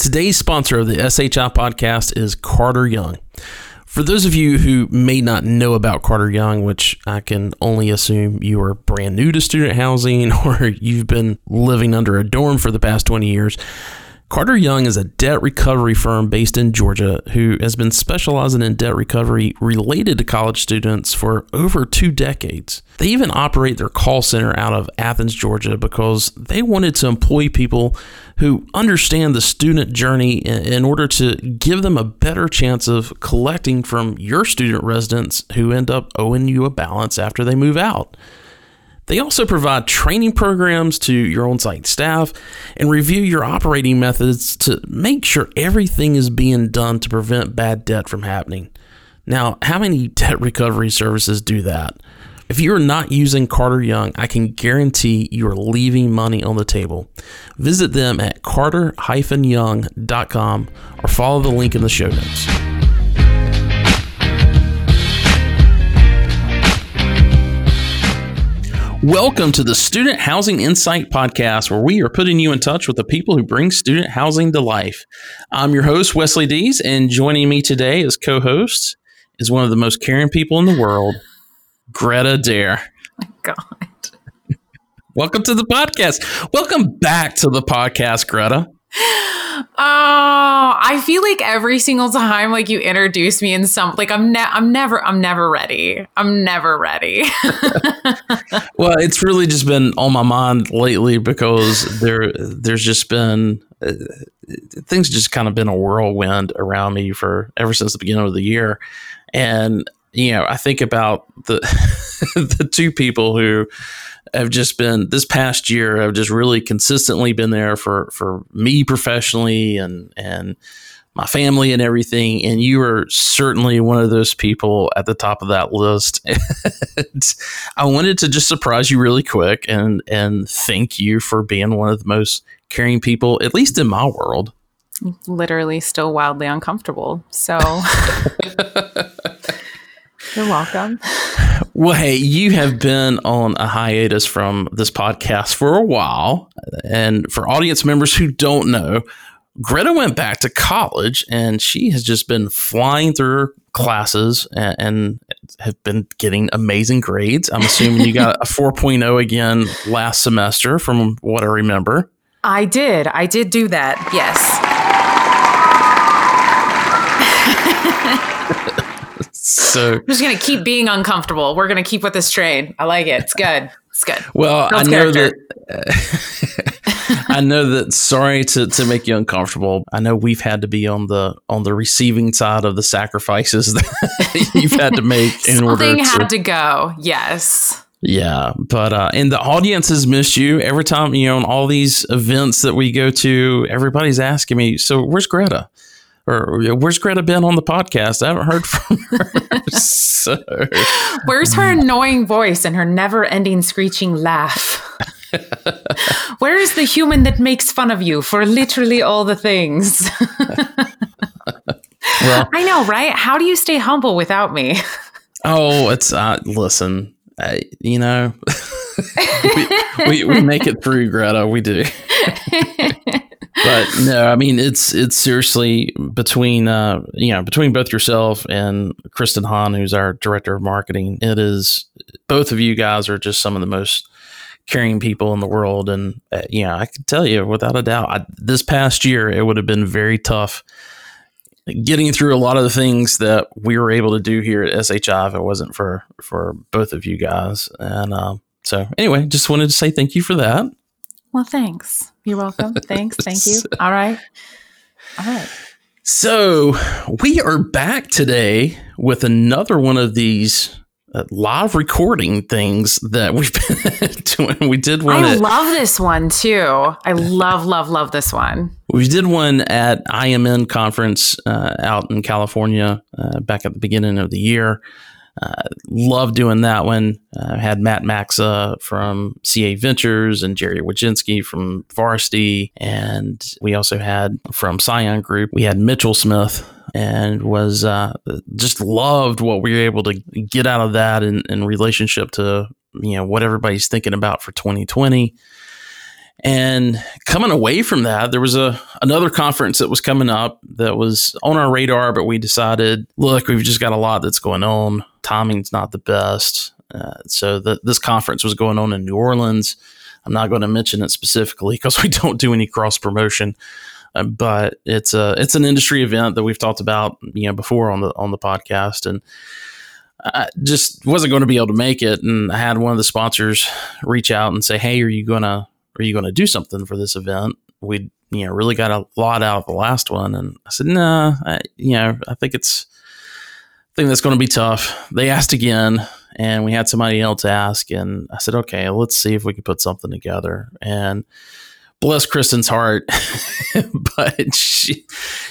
Today's sponsor of the SHI podcast is Carter Young. For those of you who may not know about Carter Young, which I can only assume you are brand new to student housing or you've been living under a dorm for the past 20 years, Carter Young is a debt recovery firm based in Georgia who has been specializing in debt recovery related to college students for over two decades. They even operate their call center out of Athens, Georgia, because they wanted to employ people who understand the student journey in order to give them a better chance of collecting from your student residents who end up owing you a balance after they move out. They also provide training programs to your on site staff and review your operating methods to make sure everything is being done to prevent bad debt from happening. Now, how many debt recovery services do that? If you're not using Carter Young, I can guarantee you're leaving money on the table. Visit them at carter-young.com or follow the link in the show notes. Welcome to the Student Housing Insight Podcast, where we are putting you in touch with the people who bring student housing to life. I'm your host, Wesley Dees, and joining me today as co host is one of the most caring people in the world, Greta Dare. my God. Welcome to the podcast. Welcome back to the podcast, Greta. Oh, I feel like every single time like you introduce me in some like I'm ne- I'm never I'm never ready. I'm never ready. well, it's really just been on my mind lately because there there's just been uh, things just kind of been a whirlwind around me for ever since the beginning of the year. And you know, I think about the the two people who have just been this past year have just really consistently been there for for me professionally and and my family and everything. And you are certainly one of those people at the top of that list. I wanted to just surprise you really quick and and thank you for being one of the most caring people at least in my world. Literally still wildly uncomfortable. So You're welcome. Well, hey, you have been on a hiatus from this podcast for a while. And for audience members who don't know, Greta went back to college and she has just been flying through classes and, and have been getting amazing grades. I'm assuming you got a 4.0 again last semester from what I remember. I did. I did do that. Yes. So I'm just gonna keep being uncomfortable. We're gonna keep with this train. I like it. It's good. It's good. Well, I know character. that. I know that. Sorry to, to make you uncomfortable. I know we've had to be on the on the receiving side of the sacrifices that you've had to make in order Something had to go. Yes. yeah, but uh, and the audience has missed you every time. You know, on all these events that we go to, everybody's asking me, "So where's Greta?" Or where's Greta been on the podcast? I haven't heard from her. so, Where's her annoying voice and her never ending screeching laugh? Where is the human that makes fun of you for literally all the things? well, I know, right? How do you stay humble without me? Oh, it's uh, listen, I, you know, we, we we make it through, Greta. We do, but no, I mean it's it's seriously between uh you know between both yourself and Kristen Hahn, who's our director of marketing. It is both of you guys are just some of the most caring people in the world, and uh, you know I can tell you without a doubt, I, this past year it would have been very tough getting through a lot of the things that we were able to do here at SHI if it wasn't for for both of you guys. And uh, so, anyway, just wanted to say thank you for that. Well, thanks. You're welcome. Thanks. Thank you. All right. All right. So, we are back today with another one of these uh, live recording things that we've been doing. We did one. I at, love this one too. I love, love, love this one. We did one at IMN conference uh, out in California uh, back at the beginning of the year. Uh, love doing that one. Uh, had Matt Maxa from CA Ventures and Jerry Wojcinski from Varsity, and we also had from Scion Group. We had Mitchell Smith, and was uh, just loved what we were able to get out of that in, in relationship to you know what everybody's thinking about for 2020 And coming away from that, there was a another conference that was coming up that was on our radar, but we decided, look, we've just got a lot that's going on. Timing's not the best. Uh, so the, this conference was going on in New Orleans. I'm not going to mention it specifically because we don't do any cross promotion. Uh, but it's a it's an industry event that we've talked about you know before on the on the podcast. And I just wasn't going to be able to make it. And I had one of the sponsors reach out and say hey are you going to are you going to do something for this event? We you know really got a lot out of the last one. And I said no nah, you know I think it's I think that's going to be tough. They asked again and we had somebody else ask. And I said okay let's see if we can put something together. And bless Kristen's heart, but she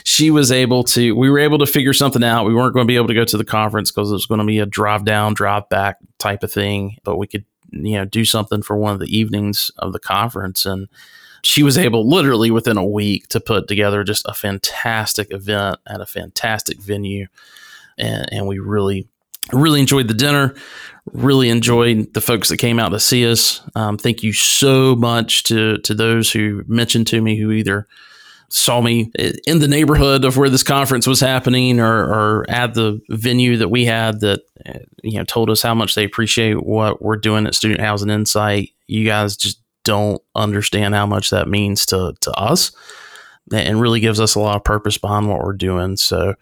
she was able to. We were able to figure something out. We weren't going to be able to go to the conference because it was going to be a drive down, drive back type of thing. But we could, you know, do something for one of the evenings of the conference, and she was able, literally within a week, to put together just a fantastic event at a fantastic venue, and, and we really really enjoyed the dinner really enjoyed the folks that came out to see us. Um, thank you so much to to those who mentioned to me who either saw me in the neighborhood of where this conference was happening or, or at the venue that we had that you know told us how much they appreciate what we're doing at Student Housing Insight. You guys just don't understand how much that means to to us and really gives us a lot of purpose behind what we're doing. So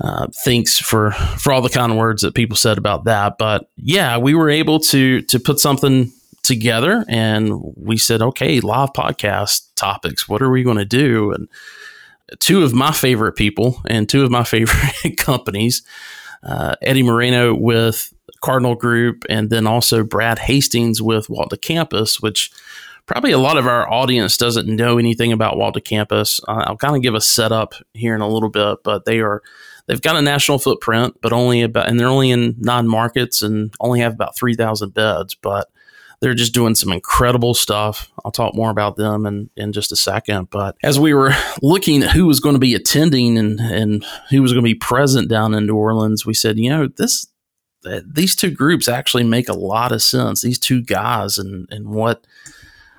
uh, thanks for for all the kind words that people said about that. But yeah, we were able to to put something together, and we said, okay, live podcast topics. What are we going to do? And two of my favorite people and two of my favorite companies, uh, Eddie Moreno with Cardinal Group, and then also Brad Hastings with Walk to Campus, which probably a lot of our audience doesn't know anything about Walk to Campus. Uh, I'll kind of give a setup here in a little bit, but they are they've got a national footprint, but only about, and they're only in nine markets and only have about 3,000 beds, but they're just doing some incredible stuff. I'll talk more about them in, in just a second. But as we were looking at who was going to be attending and, and who was going to be present down in New Orleans, we said, you know, this, these two groups actually make a lot of sense. These two guys and, and what,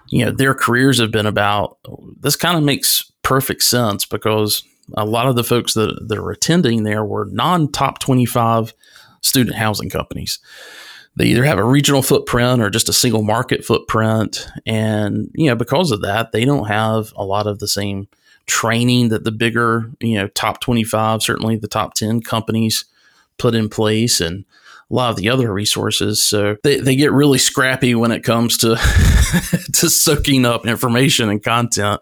you know, their careers have been about. This kind of makes perfect sense because a lot of the folks that, that are attending there were non top 25 student housing companies. They either have a regional footprint or just a single market footprint. And, you know, because of that, they don't have a lot of the same training that the bigger, you know, top 25, certainly the top 10 companies put in place and a lot of the other resources. So they, they get really scrappy when it comes to to soaking up information and content.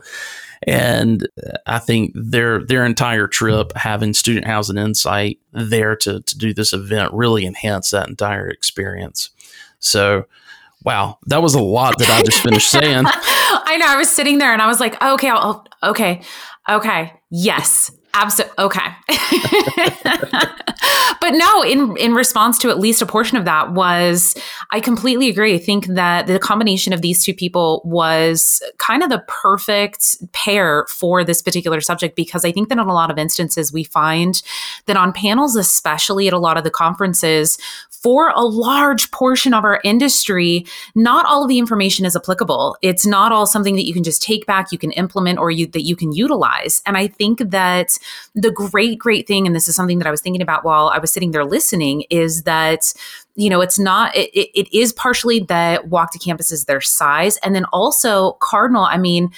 And I think their their entire trip, having Student Housing Insight there to, to do this event, really enhanced that entire experience. So, wow, that was a lot that I just finished saying. I know. I was sitting there and I was like, okay, I'll, okay, okay, yes, Absolutely. Okay. but no, in in response to at least a portion of that was I completely agree. I think that the combination of these two people was kind of the perfect pair for this particular subject because I think that in a lot of instances we find that on panels especially at a lot of the conferences for a large portion of our industry, not all of the information is applicable. It's not all something that you can just take back, you can implement, or you that you can utilize. And I think that the great, great thing, and this is something that I was thinking about while I was sitting there listening, is that you know it's not it, it is partially that walk to Campus is their size. And then also cardinal i mean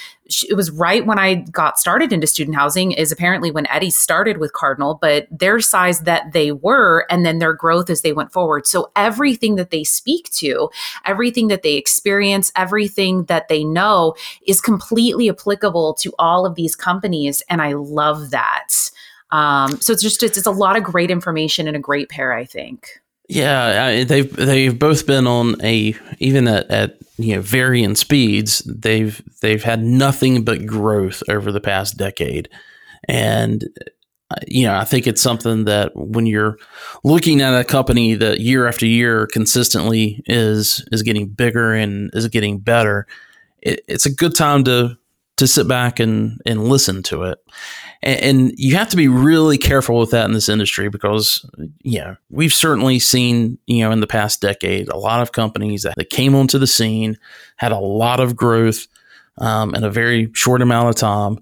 it was right when i got started into student housing is apparently when eddie started with cardinal but their size that they were and then their growth as they went forward. So everything that they speak to everything that they experience everything that they know is completely applicable to all of these companies. And i love that. Um, so it's just it's, it's a lot of great information and a great pair i think yeah, they've they've both been on a even at, at you know varying speeds. They've they've had nothing but growth over the past decade, and uh, you know I think it's something that when you're looking at a company that year after year consistently is is getting bigger and is getting better, it, it's a good time to to sit back and and listen to it and, and, you have to be really careful with that in this industry because, you know, we've certainly seen, you know, in the past decade, a lot of companies that, that came onto the scene, had a lot of growth, um, in a very short amount of time.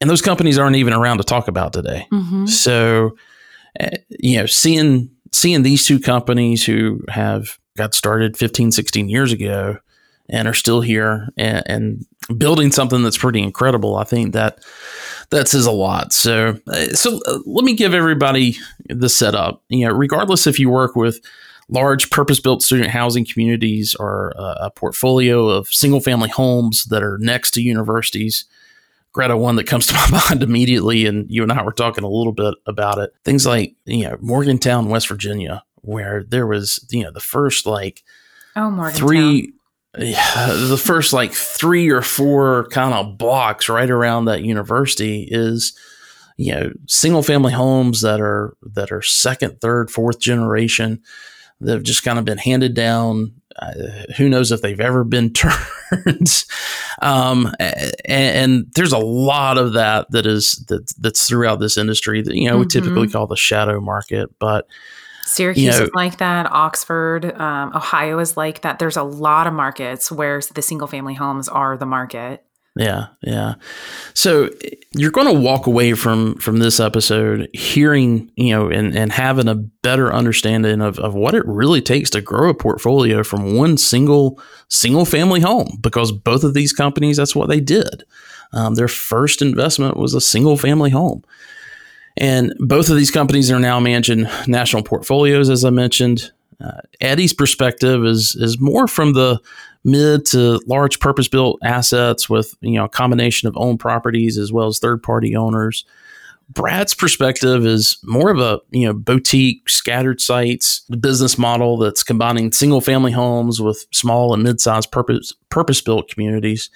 And those companies aren't even around to talk about today. Mhm. So, uh, you know, seeing seeing these two companies who have got started 15, 16 years ago and are still here and, and building something that's pretty incredible, I think that that says a lot. So, uh, so uh, let me give everybody the setup. You know, regardless if you work with large purpose-built student housing communities or a, a portfolio of single-family homes that are next to universities. Greta, one that comes to my mind immediately, and you and I were talking a little bit about it. Things like you know Morgantown, West Virginia, where there was you know the first like Oh, Morgan. three the first like three or four kind of blocks right around that university is you know single family homes that are that are second third fourth generation that have just kind of been handed down uh, who knows if they've ever been turned um, and, and there's a lot of that that is that that's throughout this industry that you know we Mhm. typically call the shadow market but Syracuse you know- is like that. Oxford, um, Ohio is like that. There's a lot of markets where the single family homes are the market. Yeah, yeah. So you're going to walk away from from this episode hearing, you know, and and having a better understanding of of what it really takes to grow a portfolio from one single single family home because both of these companies that's what they did. Um, their first investment was a single family home. And both of these companies are now managing national portfolios, as I mentioned. Uh, Eddie's perspective is is more from the mid to large purpose built assets with you know a combination of owned properties as well as third party owners. Brad's perspective is more of a you know boutique scattered sites business model that's combining single family homes with small and mid sized purpose purpose built communities,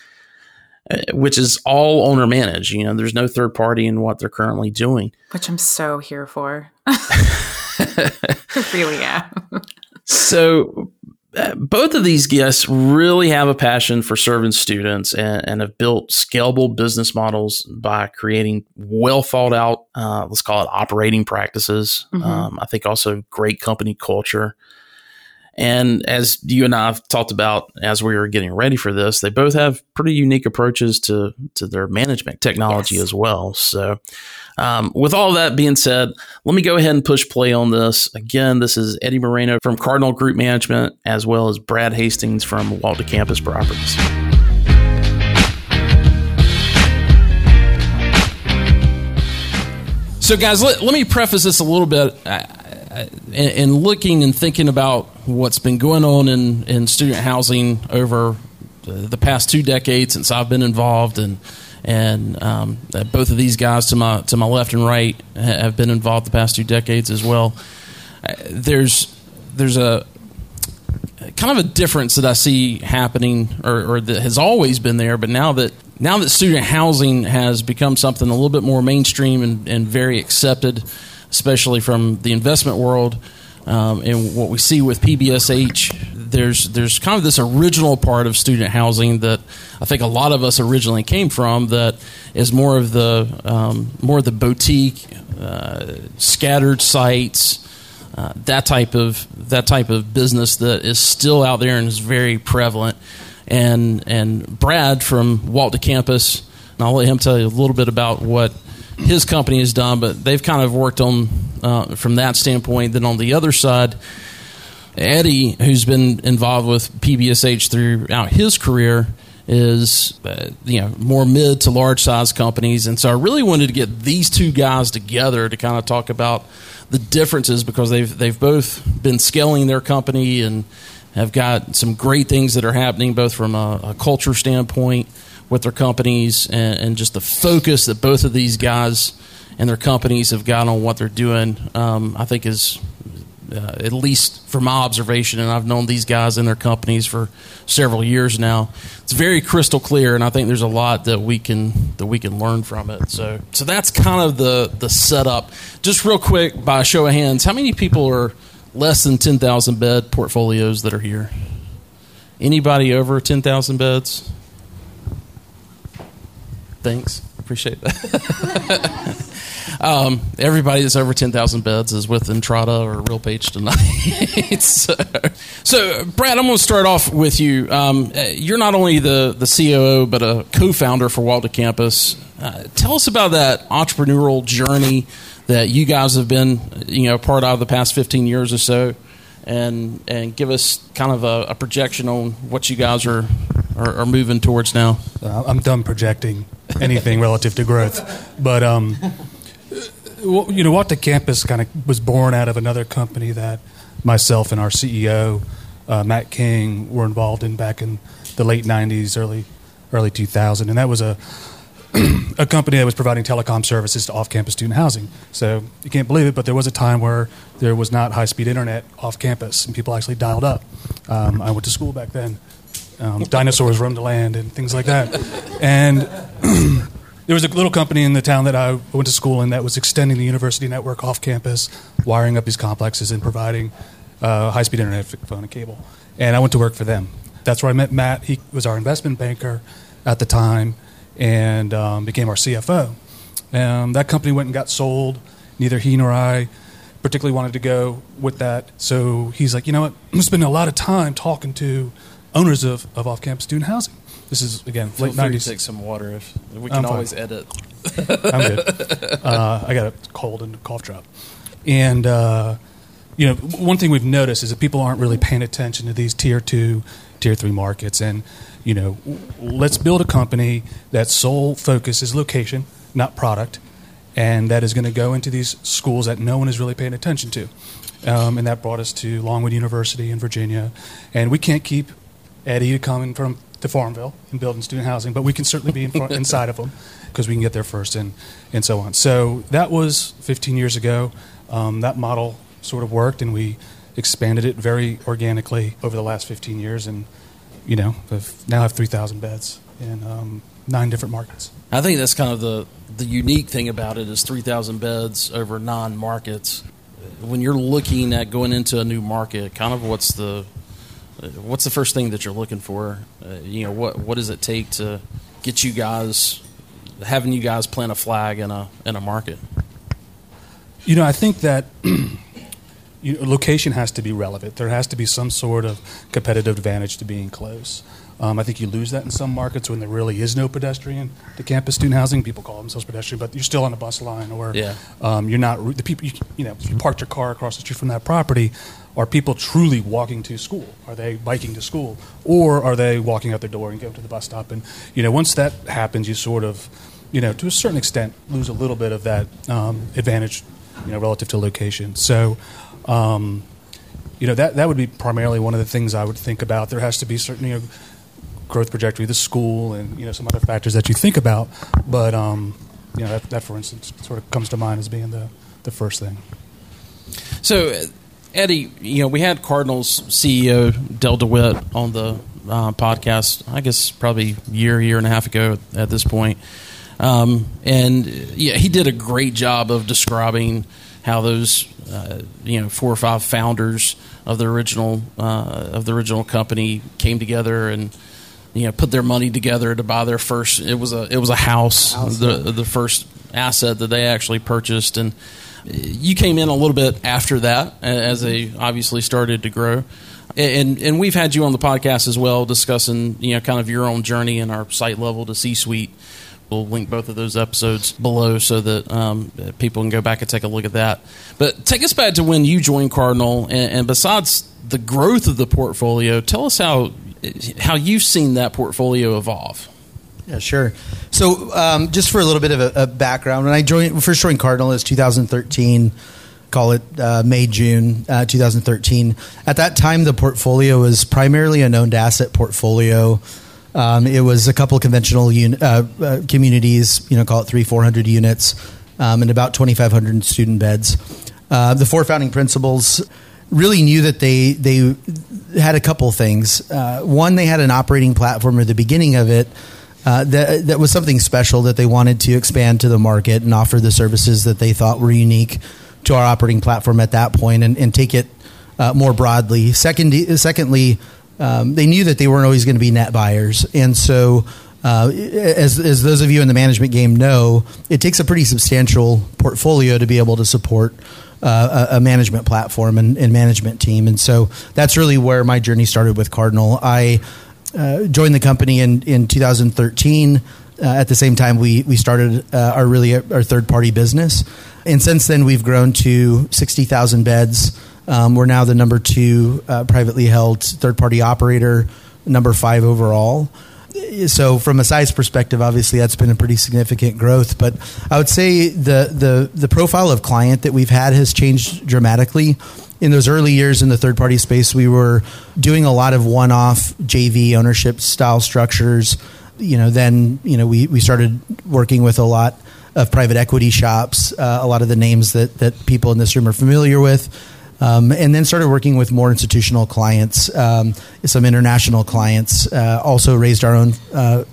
which is all owner managed. You know, there's no third party in what they're currently doing. which I'm so here for. really am. So uh, both of these guests really have a passion for serving students and, and have built scalable business models by creating well thought out, uh, let's call it operating practices. Mhm. Um, I think also great company culture. And as you and I have talked about as we were getting ready for this, they both have pretty unique approaches to to their management technology Yes. as well. So, um, with all that being said, let me go ahead and push play on this. Again, this is Eddie Moreno from Cardinal Group Management, as well as Brad Hastings from Walk to Campus Properties. So, guys, let, let me preface this a little bit. Uh, uh, in, in looking and thinking about what's been going on in, in student housing over the, the past two decades since I've been involved, and and um, uh, both of these guys to my to my left and right have been involved the past two decades as well. Uh, there's there's a kind of a difference that I see happening, or, or that has always been there, but now that now that student housing has become something a little bit more mainstream and, and very accepted, especially from the investment world, um, and what we see with PBSH, there's there's kind of this original part of student housing that I think a lot of us originally came from. That is more of the um, more of the boutique, uh, scattered sites uh, that type of that type of business that is still out there and is very prevalent. And and Brad from Walk to Campus, and I'll let him tell you a little bit about what his company has done. But they've kind of worked on uh, from that standpoint. Then on the other side, Eddie, who's been involved with PBSH throughout his career, is uh, you know more mid to large size companies, and so I really wanted to get these two guys together to kind of talk about the differences because they've they've both been scaling their company and have got some great things that are happening both from a, a culture standpoint with their companies and, and just the focus that both of these guys and their companies have got on what they're doing. Um, I think is uh, at least from my observation, and I've known these guys and their companies for several years now. It's very crystal clear, and I think there's a lot that we can that we can learn from it. So, so that's kind of the the setup. Just real quick, by show of hands, how many people are less than ten thousand bed portfolios that are here? Anybody over ten thousand beds? Thanks, appreciate that. um, everybody that's over 10,000 beds is with Entrata or RealPage tonight. so, so, Brad, I'm going to start off with you. Um, you're not only the, the COO, but a co founder for Walk to Campus. Uh, tell us about that entrepreneurial journey that you guys have been, you know, part of the past 15 years or so and and give us kind of a, a projection on what you guys are, are, are moving towards now. Uh, I'm done projecting anything relative to growth, but um, you know what the campus kind of was born out of another company that myself and our CEO uh, Matt King were involved in back in the late '90s, early early 2000, and that was a a company that was providing telecom services to off-campus student housing. So you can't believe it, but there was a time where there was not high-speed internet off campus, and people actually dialed up. Um, I went to school back then. Um, dinosaurs roamed the land and things like that. And there was a little company in the town that I went to school in that was extending the university network off campus, wiring up these complexes and providing uh, high-speed internet, phone, and cable. And I went to work for them. That's where I met Matt. He was our investment banker at the time and um, became our CFO. Um, that company went and got sold. Neither he nor I particularly wanted to go with that. So he's like, you know what? I'm spending a lot of time talking to owners of, of off campus student housing. This is, again, Feel late 90s. take some water if we I'm can fine. always edit. I'm good. Uh, I got a cold and a cough drop. And, uh, you know, one thing we've noticed is that people aren't really paying attention to these tier two, tier three markets. And, you know, let's build a company that sole focus is location, not product, and that is going to go into these schools that no one is really paying attention to. Um, and that brought us to Longwood University in Virginia. And we can't keep Eddie to come in from to Farmville and building student housing, but we can certainly be in front, inside of them because we can get there first and, and so on. So that was 15 years ago. Um, that model sort of worked, and we expanded it very organically over the last 15 years, and you know now have 3,000 beds in um, nine different markets. I think that's kind of the the unique thing about it is 3,000 beds over nine markets. When you're looking at going into a new market, kind of what's the what's the first thing that you're looking for? Uh, you know, what what does it take to get you guys having you guys plant a flag in a in a market? You know, I think that you know, location has to be relevant. There has to be some sort of competitive advantage to being close. Um, I think you lose that in some markets when there really is no pedestrian to campus student housing. People call themselves pedestrian, but you're still on a bus line, or Yeah. um, you're not. The people, you, you know, if you parked your car across the street from that property, are people truly walking to school? Are they biking to school, or are they walking out their door and going to the bus stop? And you know, once that happens, you sort of, you know, to a certain extent, lose a little bit of that um, advantage, you know, relative to location. So. Um, you know that that would be primarily one of the things I would think about. There has to be certain you know growth trajectory of the school and you know some other factors that you think about. But um, you know that, that for instance sort of comes to mind as being the the first thing. So, Eddie, you know, we had Cardinals CEO Del DeWitt on the uh, podcast. I guess probably a year, year and a half ago at this point, um, and yeah, he did a great job of describing how those uh, you know four or five founders of the original uh, of the original company came together and you know put their money together to buy their first it was a it was a house, the the first asset that they actually purchased and you came in a little bit after that as they obviously started to grow and and we've had you on the podcast as well discussing you know kind of your own journey in our site level to C suite We'll link both of those episodes below so that um, people can go back and take a look at that. But take us back to when you joined Cardinal, and, and besides the growth of the portfolio, tell us how how you've seen that portfolio evolve. Yeah, sure. So, um, just for a little bit of a, a background, when I joined, first joined Cardinal is 2013. Call it uh, May June uh, 2013. At that time, the portfolio was primarily a known asset portfolio. Um, it was a couple conventional un- uh, uh, communities, you know, call it three, four hundred units, um, and about 2,500 student beds. Uh, the four founding principals really knew that they they had a couple things. Uh, one, they had an operating platform at the beginning of it uh, that that was something special that they wanted to expand to the market and offer the services that they thought were unique to our operating platform at that point and, and take it uh, more broadly. Second, secondly, um, they knew that they weren't always going to be net buyers, and so uh, as, as those of you in the management game know, it takes a pretty substantial portfolio to be able to support uh, a, a, management platform and, and, management team. And so that's really where my journey started with Cardinal. I joined the company in, in 2013. Uh, at the same time, we, we started uh, our really our third party business. And since then, we've grown to 60,000 beds. Um, we're now the number two uh, privately held third party operator, number five overall so from a size perspective, obviously that's been a pretty significant growth. But I would say the the the profile of client that we've had has changed dramatically. In those early years in the third party space, we were doing a lot of one off JV ownership style structures. You know, then you know we we started working with a lot of private equity shops, uh, a lot of the names that that people in this room are familiar with. Um, and then started working with more institutional clients, um, some international clients. Uh, also raised our own uh,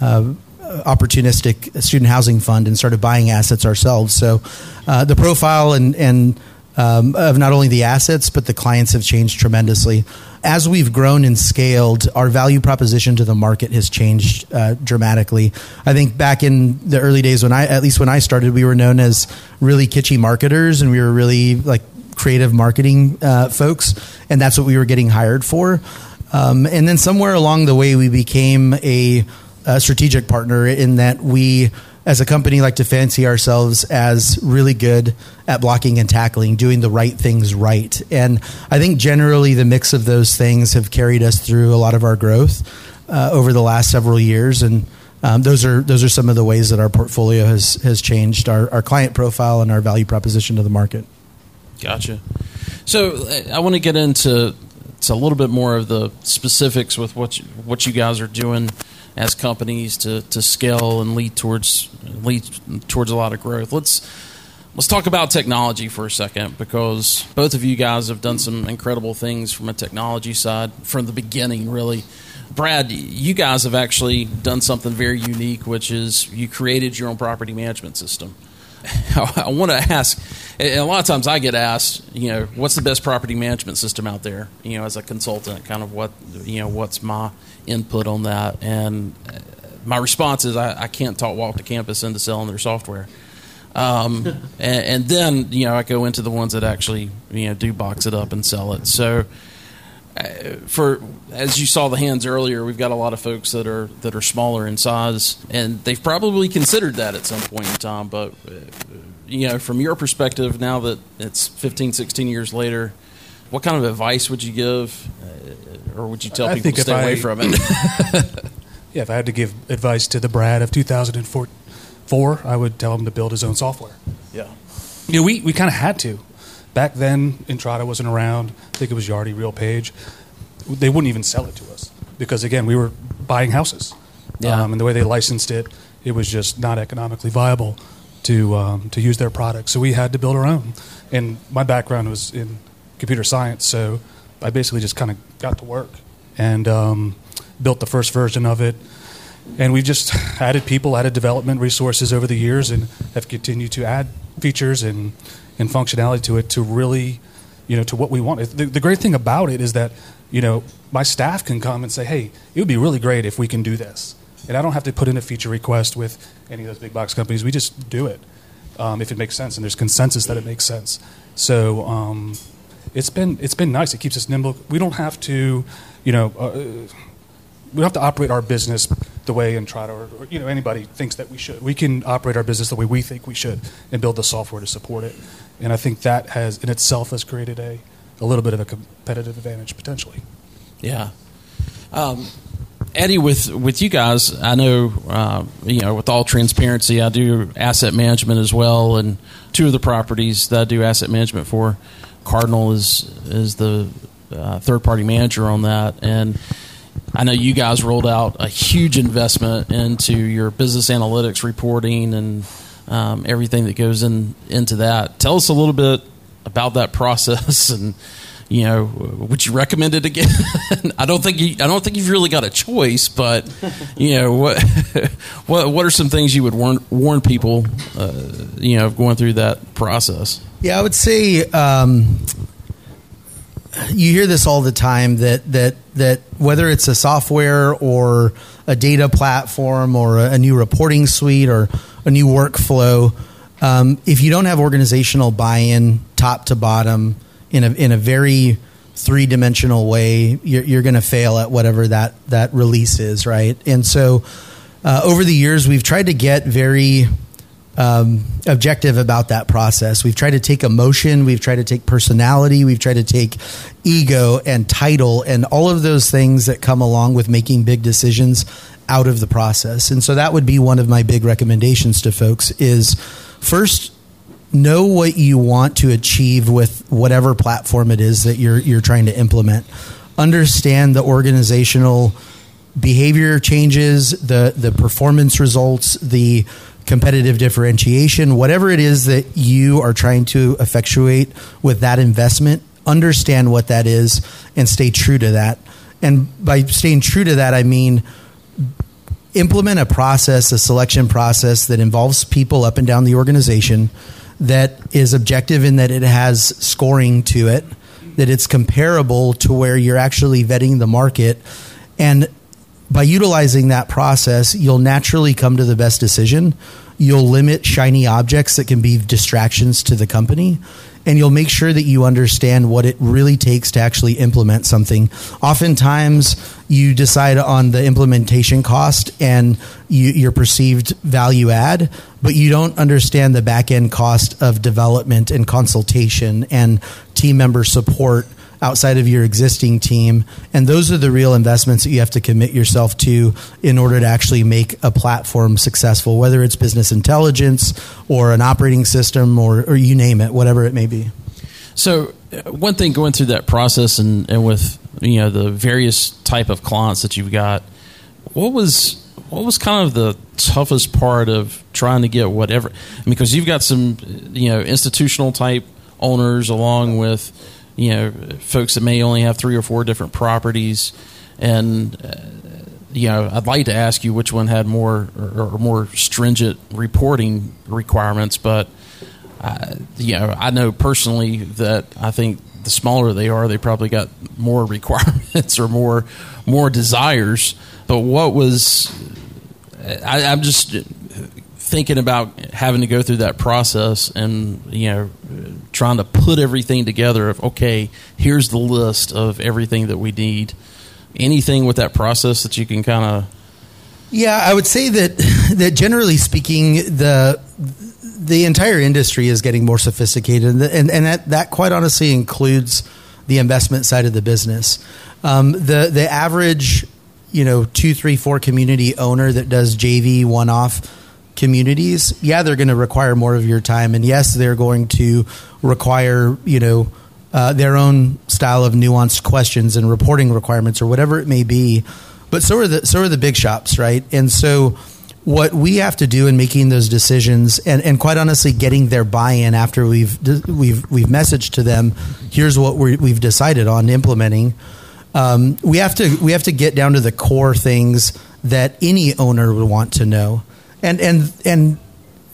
uh, opportunistic student housing fund and started buying assets ourselves. So uh, the profile and, and um, of not only the assets but the clients have changed tremendously. As we've grown and scaled, our value proposition to the market has changed uh, dramatically. I think back in the early days when I, at least when I started, we were known as really kitschy marketers, and we were really like creative marketing uh, folks, and that's what we were getting hired for. Um, and then somewhere along the way, we became a, a, strategic partner in that we, as a company, like to fancy ourselves as really good at blocking and tackling, doing the right things right. And I think generally the mix of those things have carried us through a lot of our growth uh, over the last several years. And um, those are those are some of the ways that our portfolio has has changed our, our client profile and our value proposition to the market. Gotcha. So uh, I want to get into to a little bit more of the specifics with what you, what you guys are doing as companies to, to scale and lead towards lead towards a lot of growth. Let's let's talk about technology for a second because both of you guys have done some incredible things from a technology side from the beginning, really. Brad, you guys have actually done something very unique, which is you created your own property management system. I want to ask. a lot of times, I get asked, you know, what's the best property management system out there? You know, as a consultant, kind of what, you know, what's my input on that? And my response is, I, I can't talk walk to campus into selling their software. Um, and, and, then, you know, I go into the ones that actually, you know, do box it up and sell it. So, uh, for as you saw the hands earlier, we've got a lot of folks that are that are smaller in size, and they've probably considered that at some point in time. But uh, you know, from your perspective, now that it's 15, 16 years later, what kind of advice would you give, uh, or would you tell I people to stay I, away from it? yeah, if I had to give advice to the Brad of 2004, I would tell him to build his own software. Yeah, you know, we we kind of had to Back then, Entrata wasn't around. I think it was Yardi RealPage. They wouldn't even sell it to us because, again, we were buying houses. Yeah. Um, and the way they licensed it, it was just not economically viable to um, to use their product. So we had to build our own. And my background was in computer science, so I basically just kind of got to work and um, built the first version of it. And we've just added people, added development resources over the years, and have continued to add features and and functionality to it to really, you know, to what we want. The, the great thing about it is that, you know, my staff can come and say, hey, it would be really great if we can do this. And I don't have to put in a feature request with any of those big box companies. We just do it um, if it makes sense, and there's consensus that it makes sense. So um, it's been it's been nice. It keeps us nimble. We don't have to, you know, uh, we don't have to operate our business the way Entrata or, or, you know anybody thinks that we should. We can operate our business the way we think we should and build the software to support it. And I think that has in itself has created a, a little bit of a competitive advantage potentially. Yeah. Um, Eddie, with with you guys, I know uh, you know with all transparency, I do asset management as well, and two of the properties that I do asset management for, Cardinal is is the uh, third party manager on that, and I know you guys rolled out a huge investment into your business analytics reporting and um, everything that goes in into that. Tell us a little bit about that process and you know would you recommend it again? I don't think you, i don't think you've really got a choice but you know what what what are some things you would warn warn people uh, you know of going through that process yeah i would say um, you hear this all the time that that that whether it's a software or a data platform or a, a new reporting suite or a new workflow, um, if you don't have organizational buy-in, top to bottom, in a in a very three dimensional way, you're, you're going to fail at whatever that that release is, right? And so, uh, over the years, we've tried to get very um, objective about that process. We've tried to take emotion, we've tried to take personality, we've tried to take ego and title and all of those things that come along with making big decisions out of the process. And so that would be one of my big recommendations to folks is first know what you want to achieve with whatever platform it is that you're you're trying to implement. Understand the organizational behavior changes, the the performance results, the competitive differentiation, whatever it is that you are trying to effectuate with that investment, understand what that is and stay true to that. And by staying true to that, I mean implement a process, a selection process that involves people up and down the organization that is objective in that it has scoring to it, that it's comparable to where you're actually vetting the market. And by utilizing that process, you'll naturally come to the best decision. You'll limit shiny objects that can be distractions to the company. And you'll make sure that you understand what it really takes to actually implement something. Oftentimes, you decide on the implementation cost and you, your perceived value add, but you don't understand the back end cost of development and consultation and team member support outside of your existing team. And those are the real investments that you have to commit yourself to in order to actually make a platform successful, whether it's business intelligence or an operating system or, or you name it, whatever it may be. So, uh, one thing going through that process and, and with you know the various type of clients that you've got, what was what was kind of the toughest part of trying to get whatever? I mean, because you've got some you know institutional type owners along with you know folks that may only have three or four different properties, and uh, you know I'd like to ask you which one had more or, or more stringent reporting requirements, but uh, you know I know personally that I think the smaller they are, they probably got more requirements or more more desires. But what was I, I'm just thinking about having to go through that process and you know trying to put everything together of okay here's the list of everything that we need. Anything with that process that you can kind of yeah i would say that that generally speaking the the entire industry is getting more sophisticated and and, and that, that quite honestly includes the investment side of the business. Um, the the average you know two three four community owner that does jv one off communities, yeah, they're going to require more of your time, and yes, they're going to require you know uh, their own style of nuanced questions and reporting requirements or whatever it may be. But so are the so are the big shops, right? And so what we have to do in making those decisions and, and quite honestly getting their buy-in after we've we've we've messaged to them here's what we have decided on implementing um, we have to we have to get down to the core things that any owner would want to know and and and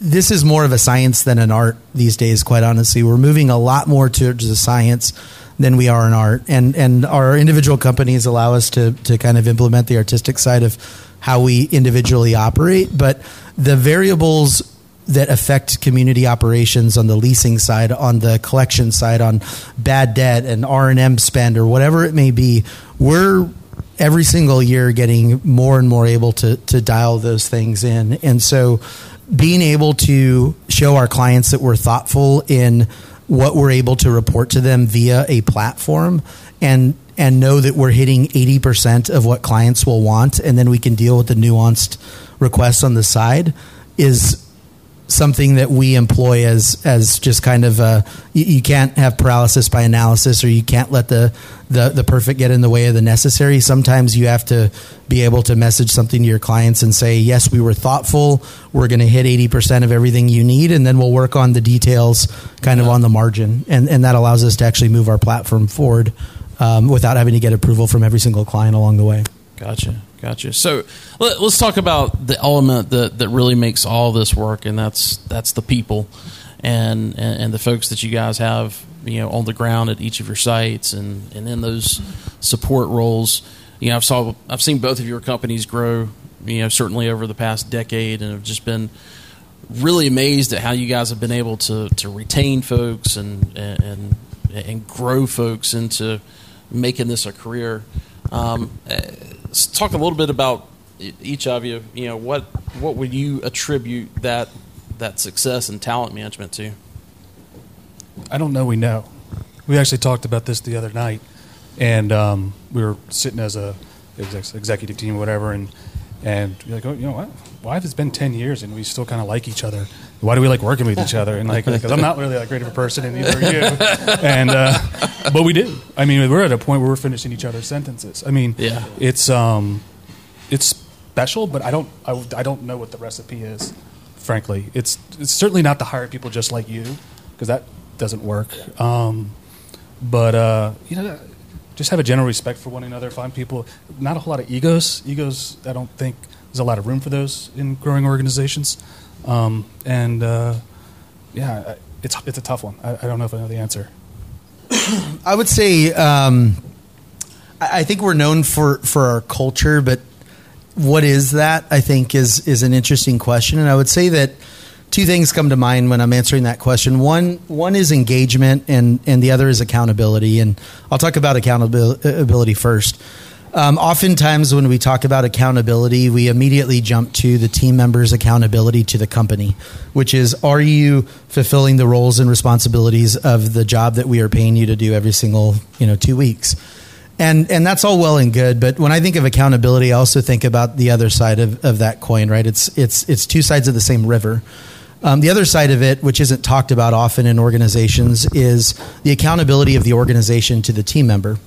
this is more of a science than an art these days. Quite honestly, we're moving a lot more towards the science than we are in art, and and our individual companies allow us to to kind of implement the artistic side of how we individually operate, but the variables that affect community operations on the leasing side, on the collection side, on bad debt and R and M spend or whatever it may be, we're every single year getting more and more able to to dial those things in. And so being able to show our clients that we're thoughtful in what we're able to report to them via a platform and and know that we're hitting 80% of what clients will want and then we can deal with the nuanced requests on the side is something that we employ as as just kind of a you, you, can't have paralysis by analysis or you can't let the, the the perfect get in the way of the necessary. Sometimes you have to be able to message something to your clients and say yes we were thoughtful. We're going to hit 80% of everything you need and then we'll work on the details kind yeah. of on the margin. And and that allows us to actually move our platform forward um, without having to get approval from every single client along the way. Gotcha Gotcha. So let, us talk about the element that, that really makes all this work, and that's that's the people. and, and and the folks that you guys have you know on the ground at each of your sites and and in those support roles. You know, I've saw I've seen both of your companies grow. You know, certainly over the past decade, and have just been really amazed at how you guys have been able to to retain folks and and and grow folks into making this a career. Um, let's talk a little bit about each of you. You know, what what would you attribute that that success in talent management to? I don't know. We know. We actually talked about this the other night, and um, we were sitting as a executive team or whatever, and and you're like, oh, you know what? Why has it been ten years and we still kind of like each other? Why do we like working with each other? And like, because I'm not really that great of a person, and neither are you. and uh, but we do. I mean, we're at a point where we're finishing each other's sentences. I mean, yeah, it's um, it's special, but I don't I, I don't know what the recipe is. Frankly, it's it's certainly not to hire people just like you because that doesn't work. Um, but uh, you know, just have a general respect for one another. Find people, not a whole lot of egos. Egos, I don't think there's a lot of room for those in growing organizations. Um, and uh, yeah, it's it's a tough one. I, I, don't know if I know the answer. I would say um, I, I think we're known for for our culture, but what is that? I think is is an interesting question, and I would say that two things come to mind when I'm answering that question. One one is engagement, and and the other is accountability. And I'll talk about accountability first. Um, oftentimes, when we talk about accountability, we immediately jump to the team members' accountability to the company, which is are you fulfilling the roles and responsibilities of the job that we are paying you to do every single you know two weeks? And and that's all well and good, but when I think of accountability, I also think about the other side of, of that coin, right? It's it's it's two sides of the same river. Um, the other side of it, which isn't talked about often in organizations, is the accountability of the organization to the team member.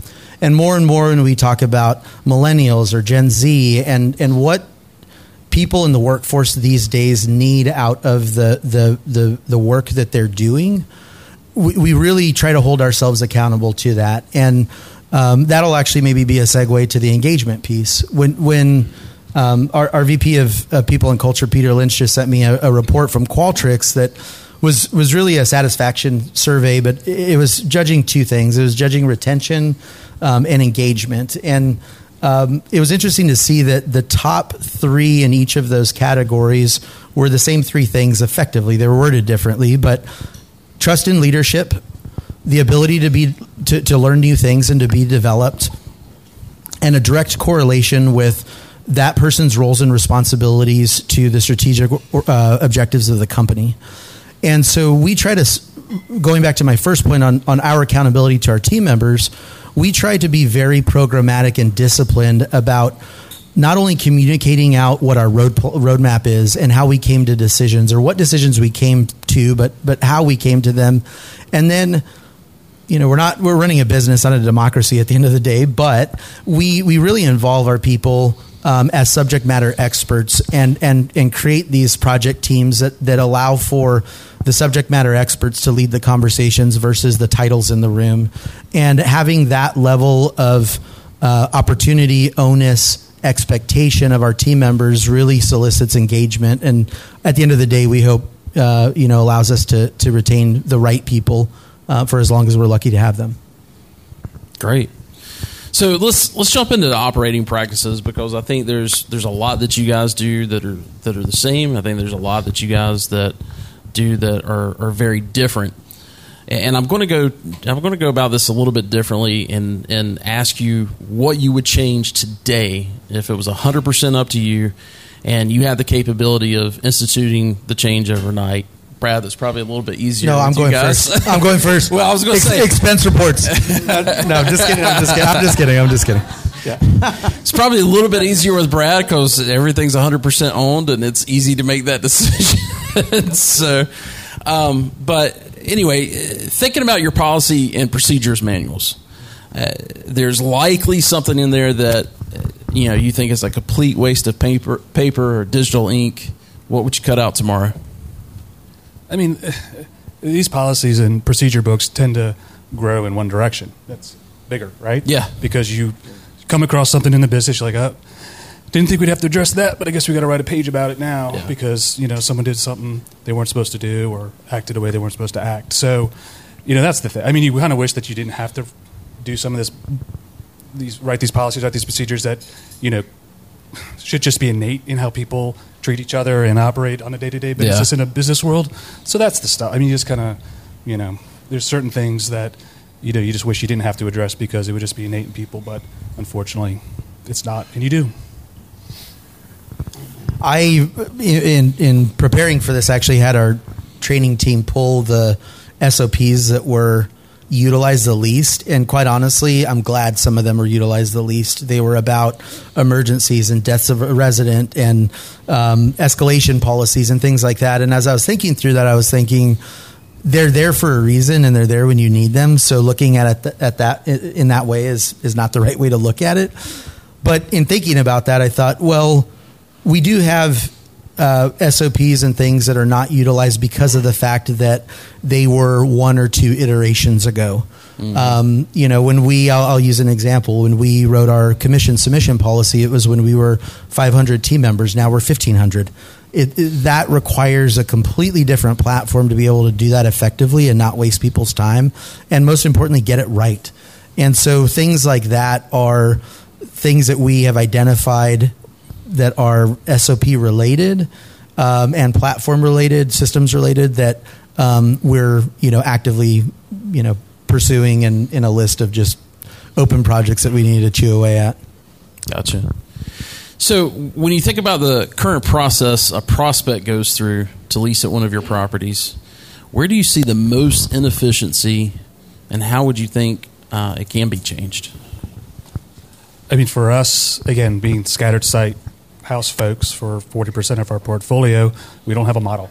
And more and more when we talk about millennials or Gen Z and, and what people in the workforce these days need out of the, the, the, the work that they're doing, we, we really try to hold ourselves accountable to that. And um, that'll actually maybe be a segue to the engagement piece. When, when um, our, our, VP of uh, People and Culture, Peter Lynch, just sent me a, a, report from Qualtrics that was was really a satisfaction survey, but it was judging two things. It was judging retention um, and engagement, and um, it was interesting to see that the top three in each of those categories were the same three things. Effectively, they were worded differently, but trust in leadership, the ability to be to, to learn new things and to be developed, and a direct correlation with that person's roles and responsibilities to the strategic uh, objectives of the company. And so we try to, going back to my first point on, on our accountability to our team members, we try to be very programmatic and disciplined about not only communicating out what our road roadmap is and how we came to decisions or what decisions we came to, but but how we came to them, and then you know we're not we're running a business not a democracy at the end of the day, but we we really involve our people um, as subject matter experts and, and, and create these project teams that, that allow for the subject matter experts to lead the conversations versus the titles in the room. And having that level of uh, opportunity, onus, expectation of our team members really solicits engagement. And at the end of the day, we hope uh, you know allows us to, to retain the right people uh, for as long as we're lucky to have them. Great. So let's let's jump into the operating practices because I think there's there's a lot that you guys do that are that are the same. I think there's a lot that you guys that do that are, are very different. And I'm going to go I'm going to go about this a little bit differently and and ask you what you would change today if it was 100% up to you and you had the capability of instituting the change overnight Brad, that's probably a little bit easier. No, I'm going first. I'm going first. well, I was going to Ex- say expense reports. no, I'm just kidding. I'm just kidding. I'm just kidding. I'm just kidding. Yeah. it's probably a little bit easier with Brad because everything's 100% owned and it's easy to make that decision. so, um, but anyway, thinking about your policy and procedures manuals, uh, there's likely something in there that you know you think is a complete waste of paper, paper or digital ink. What would you cut out tomorrow? I mean, these policies and procedure books tend to grow in one direction. That's bigger, right? Yeah. Because you come across something in the business, you're like, oh, didn't think we'd have to address that, but I guess we got to write a page about it now Yeah. because you know someone did something they weren't supposed to do or acted a way they weren't supposed to act. So, you know, that's the thing. I mean, you kind of wish that you didn't have to do some of this, these write these policies, write these procedures that you know should just be innate in how people treat each other and operate on a day to day basis Yeah. in a business world. So that's the stuff. I mean, you just kind of, you know, there's certain things that you know you just wish you didn't have to address because it would just be innate in people, but unfortunately, it's not, and you do. I, in in preparing for this, actually had our training team pull the SOPs that were utilized the least, and quite honestly, I'm glad some of them were utilized the least. They were about emergencies and deaths of a resident and um, escalation policies and things like that. And as I was thinking through that, I was thinking they're there for a reason and they're there when you need them. So looking at it at that in that way is is not the right way to look at it. But in thinking about that, I thought, well, we do have uh, SOPs and things that are not utilized because of the fact that they were one or two iterations ago. Um, you know, when we, I'll, I'll use an example. When we wrote our commission submission policy, it was when we were 500 team members. Now we're 1,500. It, it, that requires a completely different platform to be able to do that effectively and not waste people's time, and most importantly, get it right. And so things like that are things that we have identified that are SOP related um, and platform related, systems related that um, we're you know actively you know pursuing and in a list of just open projects that we need to chew away at. Gotcha. So, when you think about the current process a prospect goes through to lease at one of your properties, where do you see the most inefficiency, and how would you think uh, it can be changed? I mean, for us, again, being scattered site house folks for 40% of our portfolio, we don't have a model.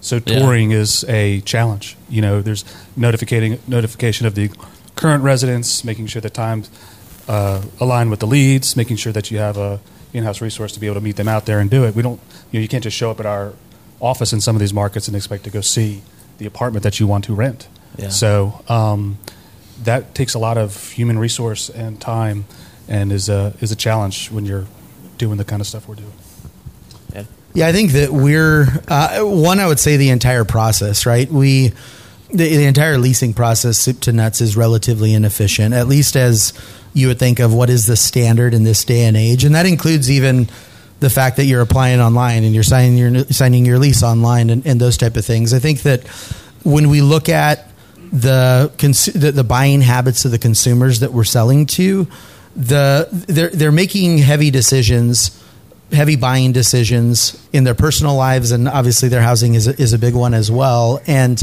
So Yeah. touring is a challenge. You know, there's notificating notification of the current residents, making sure the times uh, align with the leads, making sure that you have a in-house resource to be able to meet them out there and do it. We don't, you know, you can't just show up at our office in some of these markets and expect to go see the apartment that you want to rent. Yeah. So um, that takes a lot of human resource and time, and is a is a challenge when you're doing the kind of stuff we're doing. Yeah, I think that we're uh, one. I would say the entire process, right? We the, the entire leasing process, soup to nuts, is relatively inefficient. At least as you would think of what is the standard in this day and age, and that includes even the fact that you're applying online and you're signing your signing your lease online and, and those type of things. I think that when we look at the, the the buying habits of the consumers that we're selling to, the they're they're making heavy decisions heavy buying decisions in their personal lives, and obviously their housing is a, is a big one as well. And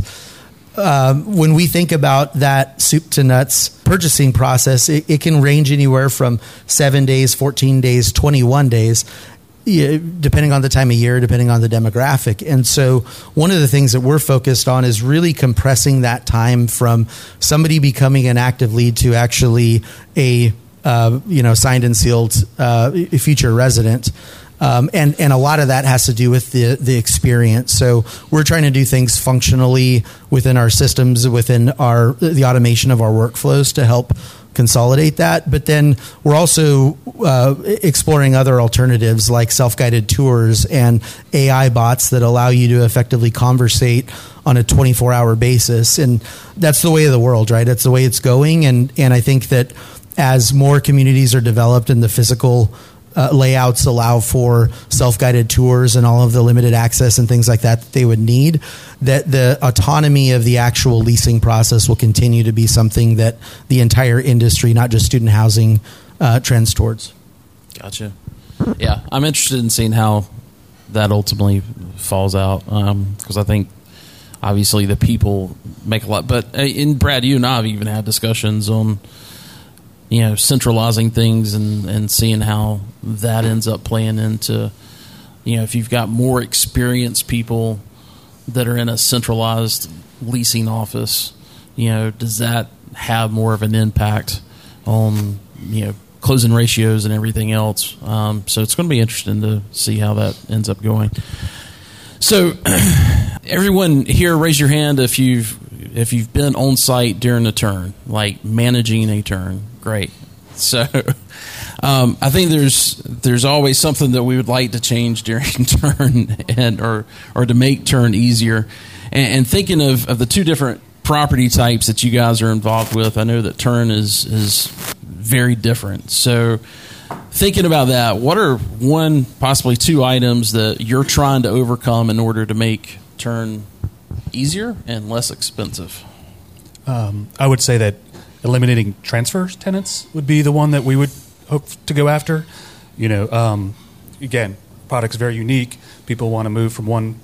um, when we think about that soup to nuts purchasing process, it, it can range anywhere from seven days, 14 days, 21 days. Depending on the time of year, depending on the demographic. And so, one of the things that we're focused on is really compressing that time from somebody becoming an active lead to actually a uh, you know signed and sealed uh, future resident. Um, and and a lot of that has to do with the the experience. So we're trying to do things functionally within our systems, within our the automation of our workflows to help consolidate that. But then we're also uh, exploring other alternatives like self guided tours and AI bots that allow you to effectively conversate on a 24 hour basis. And that's the way of the world, right? That's the way it's going. And and I think that as more communities are developed and the physical uh, layouts allow for self-guided tours and all of the limited access and things like that that they would need that the autonomy of the actual leasing process will continue to be something that the entire industry not just student housing uh, trends towards Gotcha. Yeah, I'm interested in seeing how that ultimately falls out because I think obviously the people make a lot. But uh, in Brad, you and I have even had discussions on you know centralizing things and and seeing how that ends up playing into you know if you've got more experienced people that are in a centralized leasing office, you know, does that have more of an impact on you know closing ratios and everything else? Um, so it's going to be interesting to see how that ends up going. So, everyone here, raise your hand if you've if you've been on site during a turn, like managing a turn. Great. So, Um, I think there's there's always something that we would like to change during turn and or or to make turn easier. And, and thinking of, of the two different property types that you guys are involved with, I know that turn is is very different. So thinking about that, what are one possibly two items that you're trying to overcome in order to make turn easier and less expensive? Um, I would say that eliminating transfer tenants would be the one that we would hope to go after. You know, um, again, product's very unique. People want to move from one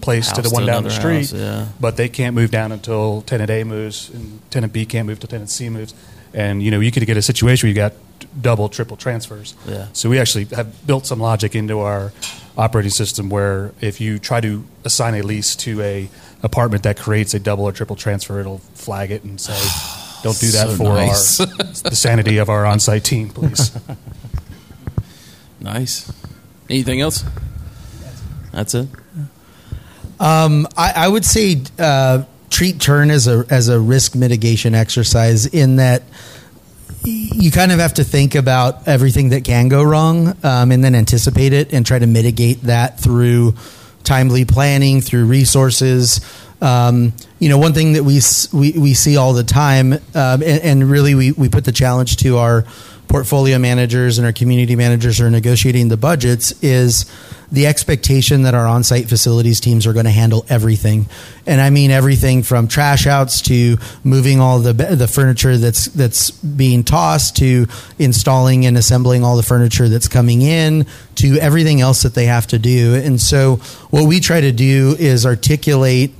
place House to the one to down the street, house, yeah. but they can't move down until tenant A moves, and tenant B can't move till tenant C moves. And you know, you could get a situation where you got double, triple transfers. Yeah. So we actually have built some logic into our operating system where if you try to assign a lease to a apartment that creates a double or triple transfer, it'll flag it and say, "Don't do that So for nice. our the sanity of our on-site team, please." Nice. Anything else? That's it. Um, I, I would say uh, treat turn as a as a risk mitigation exercise in that you kind of have to think about everything that can go wrong um, and then anticipate it and try to mitigate that through timely planning through resources um, you know one thing that we we, we see all the time um, and, and really we, we put the challenge to our portfolio managers and our community managers who are negotiating the budgets is the expectation that our on-site facilities teams are going to handle everything, and I mean everything from trash outs to moving all the the furniture that's that's being tossed to installing and assembling all the furniture that's coming in to everything else that they have to do. And so, what we try to do is articulate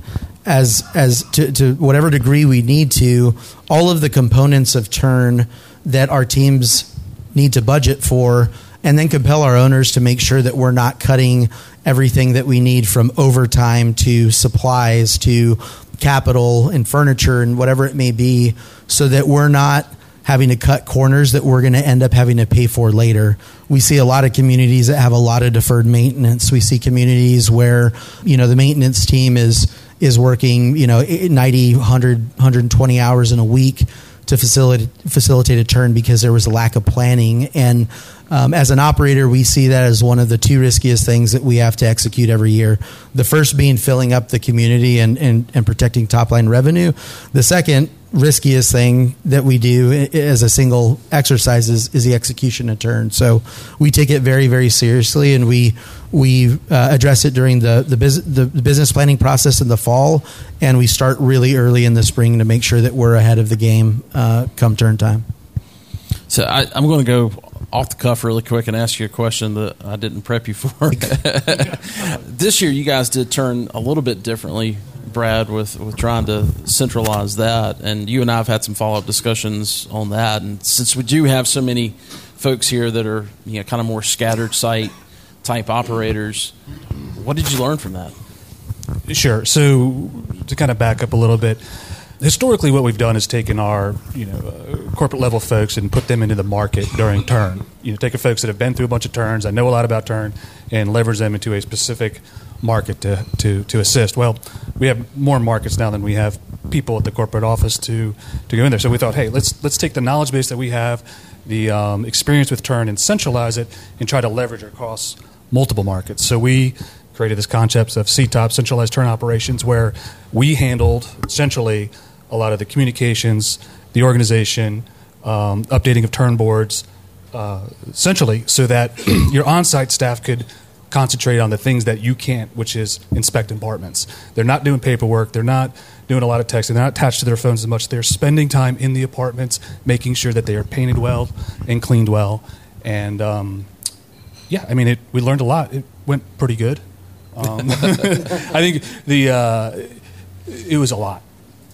as as to, to whatever degree we need to all of the components of turn that our teams need to budget for and then compel our owners to make sure that we're not cutting everything that we need from overtime to supplies to capital and furniture and whatever it may be so that we're not having to cut corners that we're going to end up having to pay for later. We see a lot of communities that have a lot of deferred maintenance. We see communities where, you know, the maintenance team is is working, you know, 90, 100, 120 hours in a week to facilitate facilitate a turn because there was a lack of planning. And um, as an operator, we see that as one of the two riskiest things that we have to execute every year. The first being filling up the community and, and, and protecting top line revenue. The second riskiest thing that we do as a single exercise is, is the execution of turn. So we take it very, very seriously, and we we uh, address it during the the, bus- the business planning process in the fall, and we start really early in the spring to make sure that we're ahead of the game uh, come turn time. So I, I'm going to go off the cuff really quick and ask you a question that I didn't prep you for. this year, you guys did turn a little bit differently, Brad, with, with trying to centralize that. And you and I have had some follow up discussions on that. And since we do have so many folks here that are you know kind of more scattered site type operators, what did you learn from that? Sure. So to kind of back up a little bit, historically, what we've done is taken our you know uh, corporate level folks and put them into the market during turn. You know, taking folks that have been through a bunch of turns, I know a lot about turn, and leverage them into a specific market to to to assist. Well, we have more markets now than we have people at the corporate office to to go in there. So we thought, hey, let's let's take the knowledge base that we have, the um, experience with turn, and centralize it and try to leverage across multiple markets. So we created this concept of CTOP, centralized turn operations, where we handled centrally a lot of the communications, the organization, um, updating of turn boards, uh, centrally, so that your on-site staff could concentrate on the things that you can't, which is inspect apartments. They're not doing paperwork. They're not doing a lot of texting. They're not attached to their phones as much. They're spending time in the apartments, making sure that they are painted well and cleaned well. And um, yeah, I mean, it, we learned a lot. It went pretty good. Um, I think the uh, it was a lot.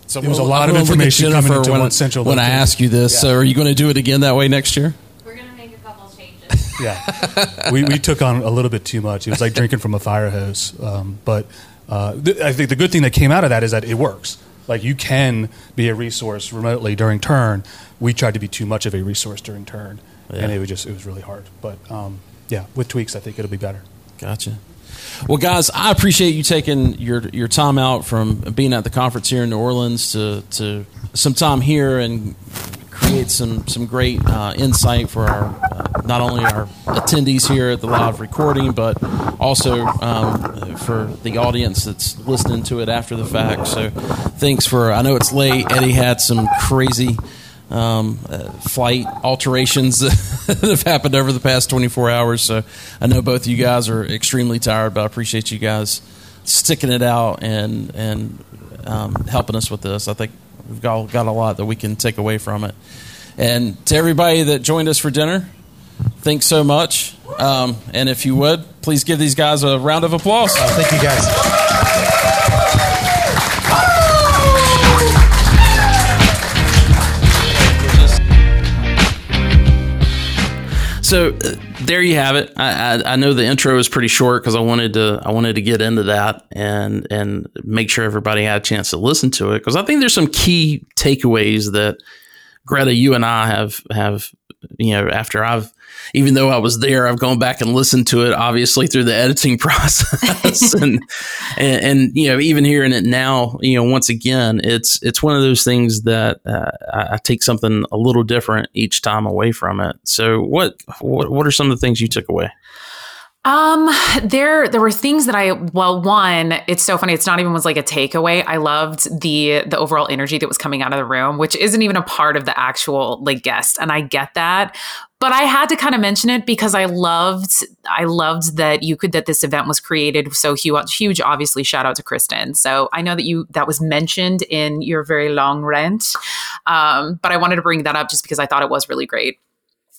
So It was a I'm lot of gonna look at information coming Jennifer into when, one central When I location. ask you this, Yeah. so are you going to do it again that way next year? We're gonna make a couple changes. Yeah, we, we took on a little bit too much. It was like drinking from a fire hose. Um, but uh, th- I think the good thing that came out of that is that it works. Like you can be a resource remotely during turn. We tried to be too much of a resource during turn, and it was just it was really hard. But um, yeah, with tweaks, I think it'll be better. Gotcha. Well, guys, I appreciate you taking your your time out from being at the conference here in New Orleans to to some time here and create some some great uh, insight for our uh, not only our attendees here at the live recording, but also um, for the audience that's listening to it after the fact. So, thanks for. I know it's late. Eddie had some crazy. Um, uh, flight alterations that have happened over the past 24 hours. So I know both of you guys are extremely tired, but I appreciate you guys sticking it out and and um, helping us with this. I think we've got, got a lot that we can take away from it. And to everybody that joined us for dinner, thanks so much. Um, and if you would, please give these guys a round of applause. Thank you guys. So uh, there you have it. I, I, I know the intro is pretty short because I wanted to I wanted to get into that and and make sure everybody had a chance to listen to it because I think there's some key takeaways that Greta, you and I have have you know after I've even though I was there, I've gone back and listened to it obviously through the editing process and, and and you know even hearing it now, you know once again, it's it's one of those things that uh, I, I take something a little different each time away from it. So what what what are some of the things you took away? Um, there there were things that I well, one, it's so funny. It's not even was like a takeaway. I loved the the overall energy that was coming out of the room, which isn't even a part of the actual like guest, and I get that. But I had to kind of mention it because I loved I loved that you could that this event was created so huge. Huge, obviously. Shout out to Kristen. So I know that you that was mentioned in your very long rent, um, but I wanted to bring that up just because I thought it was really great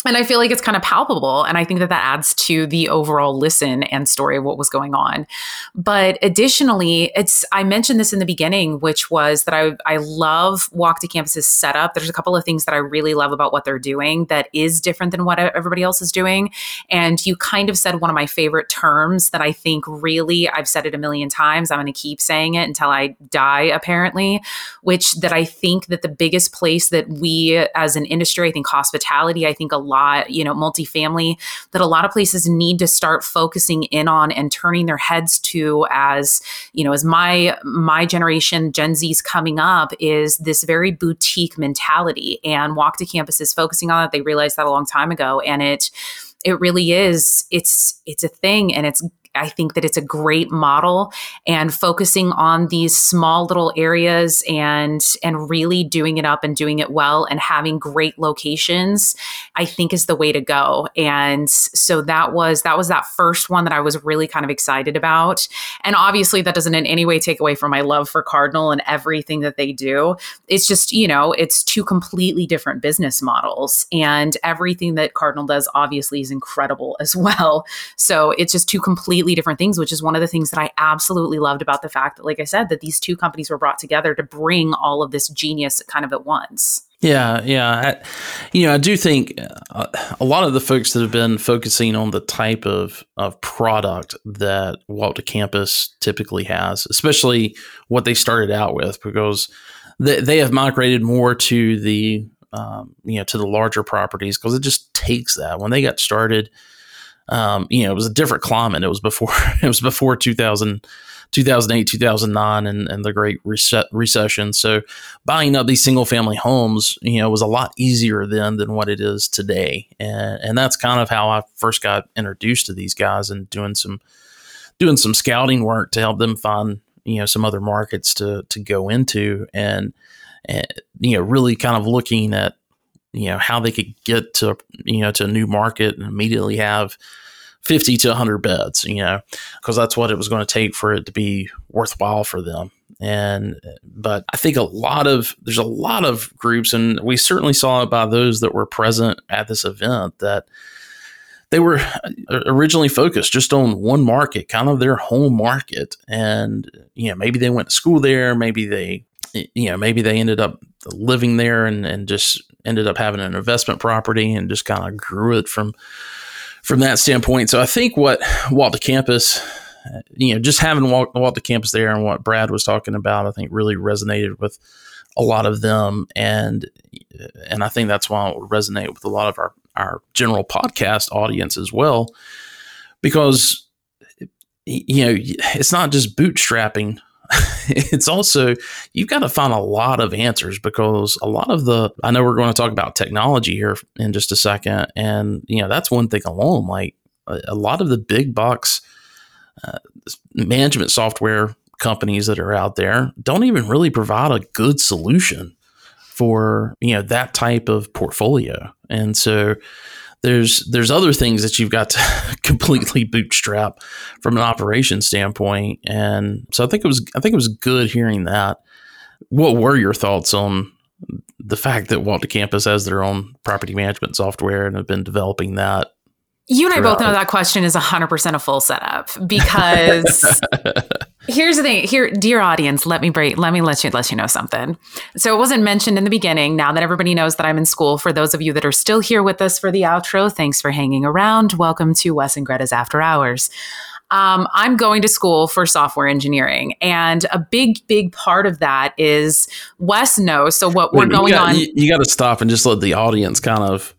and I feel like it's kind of palpable. And I think that that adds to the overall listen and story of what was going on. But additionally, it's, I mentioned this in the beginning, which was that I, I love Walk to Campus's setup. There's a couple of things that I really love about what they're doing that is different than what everybody else is doing. And you kind of said one of my favorite terms that I think really, I've said it a million times. I'm going to keep saying it until I die, apparently, which that I think that the biggest place that we as an industry, I think hospitality, I think a lot, you know, multifamily, that a lot of places need to start focusing in on and turning their heads to as, you know, as my my generation, Gen Z's coming up, is this very boutique mentality. And Walk to Campus is focusing on it. They realized that a long time ago. And it it really is it's it's a thing and it's I think that it's a great model and focusing on these small little areas and and really doing it up and doing it well and having great locations I think is the way to go. And so that was that was that first one that I was really kind of excited about. And obviously that doesn't in any way take away from my love for Cardinal and everything that they do. It's just, you know, it's two completely different business models and everything that Cardinal does obviously is incredible as well. So it's just two completely completely different things, which is one of the things that I absolutely loved about the fact that, like I said, that these two companies were brought together to bring all of this genius kind of at once. Yeah, yeah. I, you know, I do think uh, a lot of the folks that have been focusing on the type of, of product that Walk to Campus typically has, especially what they started out with, because they, they have migrated more to the um, you know to the larger properties because it just takes that. When they got started, um, you know, it was a different climate. It was before it was before 2000, 2008, 2009, and, and the Great Reset, Recession. So buying up these single family homes, you know, was a lot easier then than what it is today. And and that's kind of how I first got introduced to these guys and doing some doing some scouting work to help them find you know some other markets to to go into and, and you know really kind of looking at you know how they could get to you know to a new market and immediately have 50 to 100 beds you know because that's what it was going to take for it to be worthwhile for them. And but i think a lot of there's a lot of groups and we certainly saw it by those that were present at this event that they were uh, originally focused just on one market kind of their home market. And you know maybe they went to school there maybe they you know maybe they ended up living there and, and just ended up having an investment property and just kind of grew it from from that standpoint. So I think what Walk to Campus, you know, just having Walk to Campus there and what Brad was talking about, I think really resonated with a lot of them, and and I think that's why it would resonate with a lot of our our general podcast audience as well, because you know it's not just bootstrapping it's also you've got to find a lot of answers because a lot of the I know we're going to talk about technology here in just a second, and you know that's one thing alone. Like a, lot of the big box uh, management software companies that are out there don't even really provide a good solution for you know that type of portfolio, and so there's there's other things that you've got to completely bootstrap from an operation standpoint. And so i think it was i think it was good hearing that. What were your thoughts on the fact that Walk to Campus has their own property management software and have been developing that you and I both know that question is 100% a full setup because here's the thing here dear audience let me break let me let you let you know something. So it wasn't mentioned in the beginning. Now that everybody knows that i'm in school for those of you that are still here with us for the outro thanks for hanging around. Welcome to wes and greta's after hours. Um, i'm going to school for software engineering and a big big part of that is wes knows. So what Wait, we're going got, on you, you got to stop and just let the audience kind of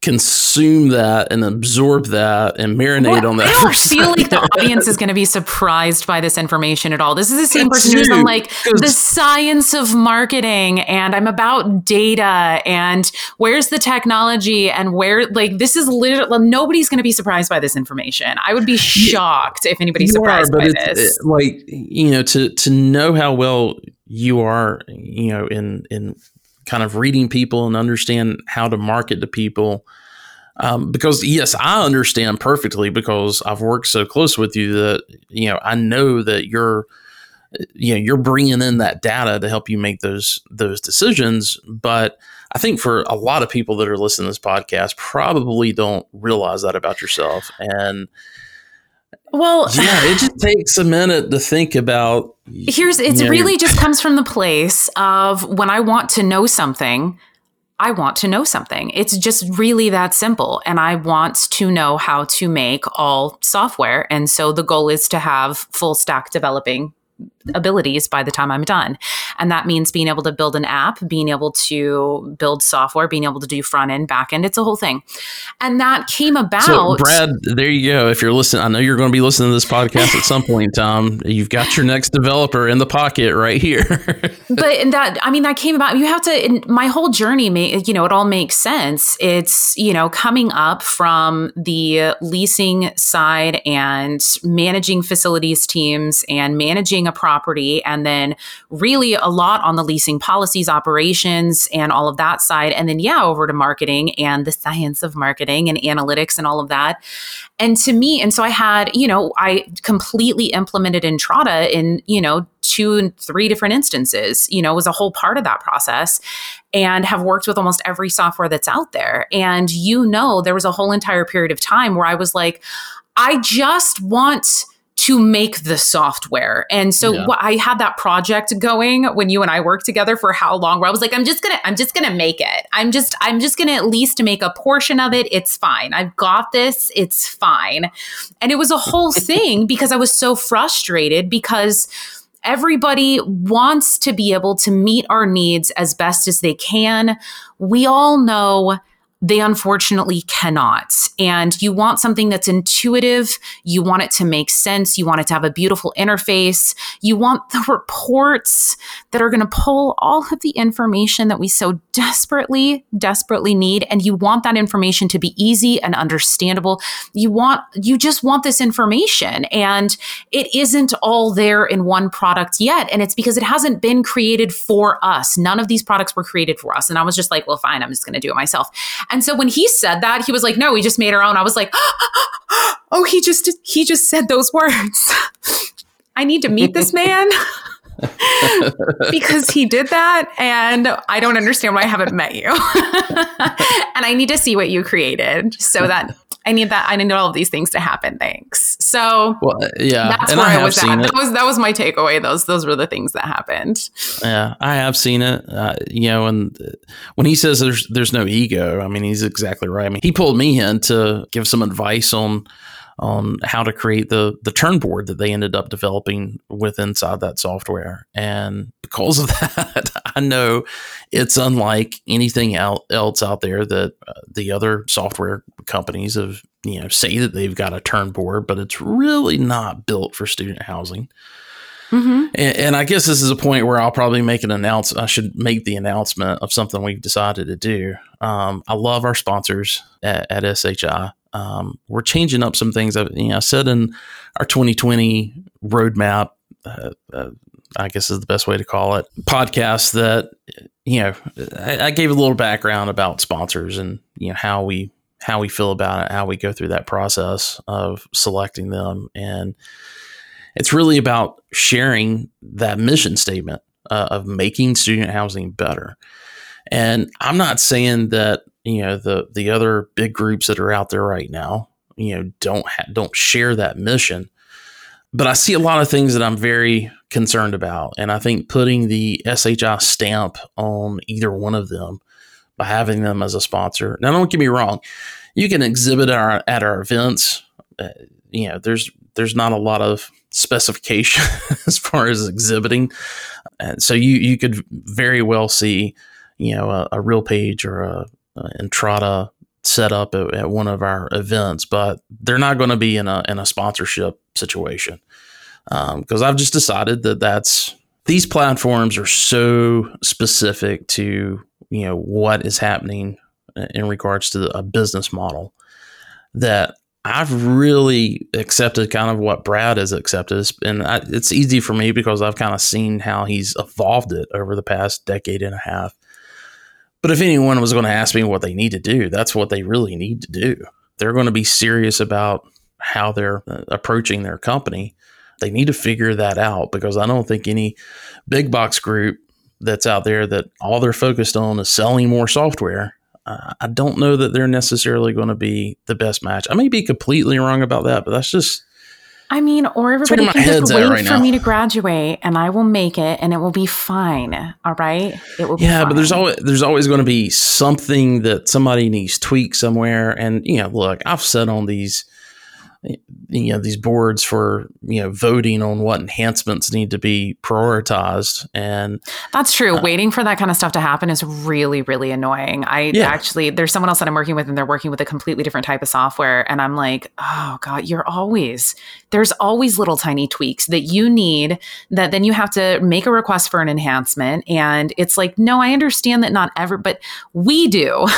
consume that and absorb that and marinate well, on that. I don't feel like the audience is going to be surprised by this information at all. This is the same person who's on like the science of marketing and I'm about data and where's the technology and where like this is literally nobody's going to be surprised by this information. I would be shocked if anybody's surprised are, by this. It, like you know to to know how well you are you know in in kind of reading people and understand how to market to people. Um, because yes, I understand perfectly because I've worked so close with you that you know I know that you're you know you're bringing in that data to help you make those those decisions. But I think for a lot of people that are listening to this podcast, probably don't realize that about yourself and well, yeah, it just takes a minute to think about. Here's it really just comes from the place of when I want to know something, I want to know something. It's just really that simple. And I want to know how to make all software. And so the goal is to have full stack developing abilities by the time I'm done. And that means being able to build an app, being able to build software, being able to do front end, back end. It's a whole thing. And that came about. So, Brad, there you go. If you're listening, I know you're going to be listening to this podcast at some point, Tom. You've got your next developer in the pocket right here. but that, I mean, that came about. You have to, my whole journey, you know, it all makes sense. It's, you know, coming up from the leasing side and managing facilities teams and managing a property and then really a lot on the leasing policies, operations, and all of that side. And then, yeah, over to marketing and the science of marketing and analytics and all of that. And to me, and so I had, you know, I completely implemented Entrata in, you know, two and three different instances, you know, was a whole part of that process and have worked with almost every software that's out there. And you know, there was a whole entire period of time where I was like, I just want to make the software. And so yeah. I had that project going when you and I worked together for how long where I was like I'm just going to I'm just going to make it. I'm just I'm just going to at least make a portion of it. It's fine. I've got this. It's fine. And it was a whole thing because I was so frustrated because everybody wants to be able to meet our needs as best as they can. We all know they unfortunately cannot. And you want something that's intuitive. You want it to make sense. You want it to have a beautiful interface. You want the reports that are going to pull all of the information that we so desperately, desperately need. And you want that information to be easy and understandable. You want, you just want this information. And it isn't all there in one product yet. And it's because it hasn't been created for us. None of these products were created for us. And I was just like, well, fine, I'm just going to do it myself. And so when he said that, he was like, "No, we just made our own." I was like, "Oh, he just he just said those words. I need to meet this man." because he did that and I don't understand why I haven't met you. and I need to see what you created so that I need that. I need all of these things to happen. Thanks. So, well, yeah, that's and where I, I was at. It. That was that was my takeaway. Those those were the things that happened. Yeah, I have seen it. Uh, you know, and when he says there's there's no ego, I mean he's exactly right. I mean he pulled me in to give some advice on on how to create the the turn board that they ended up developing with inside that software. And because of that, I know it's unlike anything else out there that uh, the other software companies have you know say that they've got a turn board, but it's really not built for student housing. And, and I guess this is a point where I'll probably make an announcement. I should make the announcement of something we've decided to do. Um, I love our sponsors at, at SHI. Um, we're changing up some things. I, you know, I said in our 2020 roadmap, uh, uh, I guess is the best way to call it, podcast that you know I, I gave a little background about sponsors and you know how we how we feel about it, how we go through that process of selecting them, and it's really about sharing that mission statement uh, of making student housing better. And I'm not saying that you know the the other big groups that are out there right now, you know, don't ha- don't share that mission. But I see a lot of things that I'm very concerned about, and I think putting the SHI stamp on either one of them by having them as a sponsor. Now, don't get me wrong, you can exhibit our, at our events. Uh, you know, there's there's not a lot of specification as far as exhibiting, and so you you could very well see, you know, a, a RealPage or a, a Entrata set up at, at, one of our events, but they're not going to be in a in a sponsorship situation because um, I've just decided that that's these platforms are so specific to you know what is happening in regards to a business model that I've really accepted kind of what Brad has accepted, and I, it's easy for me because I've kind of seen how he's evolved it over the past decade and a half. But if anyone was going to ask me what they need to do, that's what they really need to do. They're going to be serious about how they're uh, approaching their company. They need to figure that out because I don't think any big box group that's out there that all they're focused on is selling more software. Uh, I don't know that they're necessarily going to be the best match. I may be completely wrong about that, but that's just I mean, or everybody can just wait right for now. me to graduate and I will make it and it will be fine. All right. It will Yeah, but there's always there's always going to be something that somebody needs tweak somewhere. And you know, look, I've said on these you know these boards for you know voting on what enhancements need to be prioritized and that's true. uh, waiting for that kind of stuff to happen is really really annoying. I yeah. actually there's someone else that i'm working with and they're working with a completely different type of software and i'm like oh god you're always there's always little tiny tweaks that you need that then you have to make a request for an enhancement. And it's like no i understand that not ever but we do.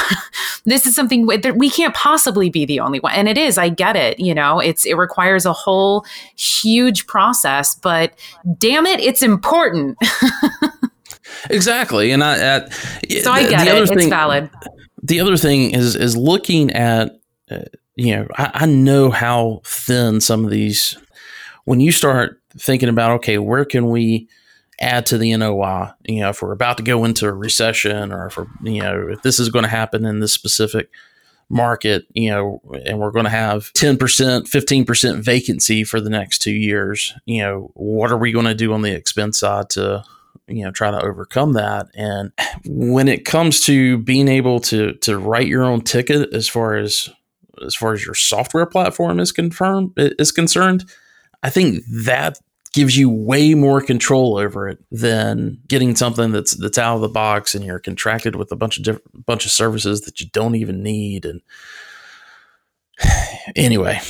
This is something that we can't possibly be the only one. And it is i get it you know it's it requires a whole huge process, but damn it, it's important. exactly, and I, I so I get it. Thing, it's valid. The other thing is is looking at uh, you know I, I know how thin some of these when you start thinking about okay where can we add to the NOI. You know, if we're about to go into a recession, or if we're, you know, if this is going to happen in this specific market, you know, and we're going to have 10%, 15% vacancy for the next two years, you know, what are we going to do on the expense side to, you know, try to overcome that? And when it comes to being able to, to write your own ticket as far as, as far as your software platform is confirmed is concerned, I think that gives you way more control over it than getting something that's that's out of the box and you're contracted with a bunch of different bunch of services that you don't even need. And anyway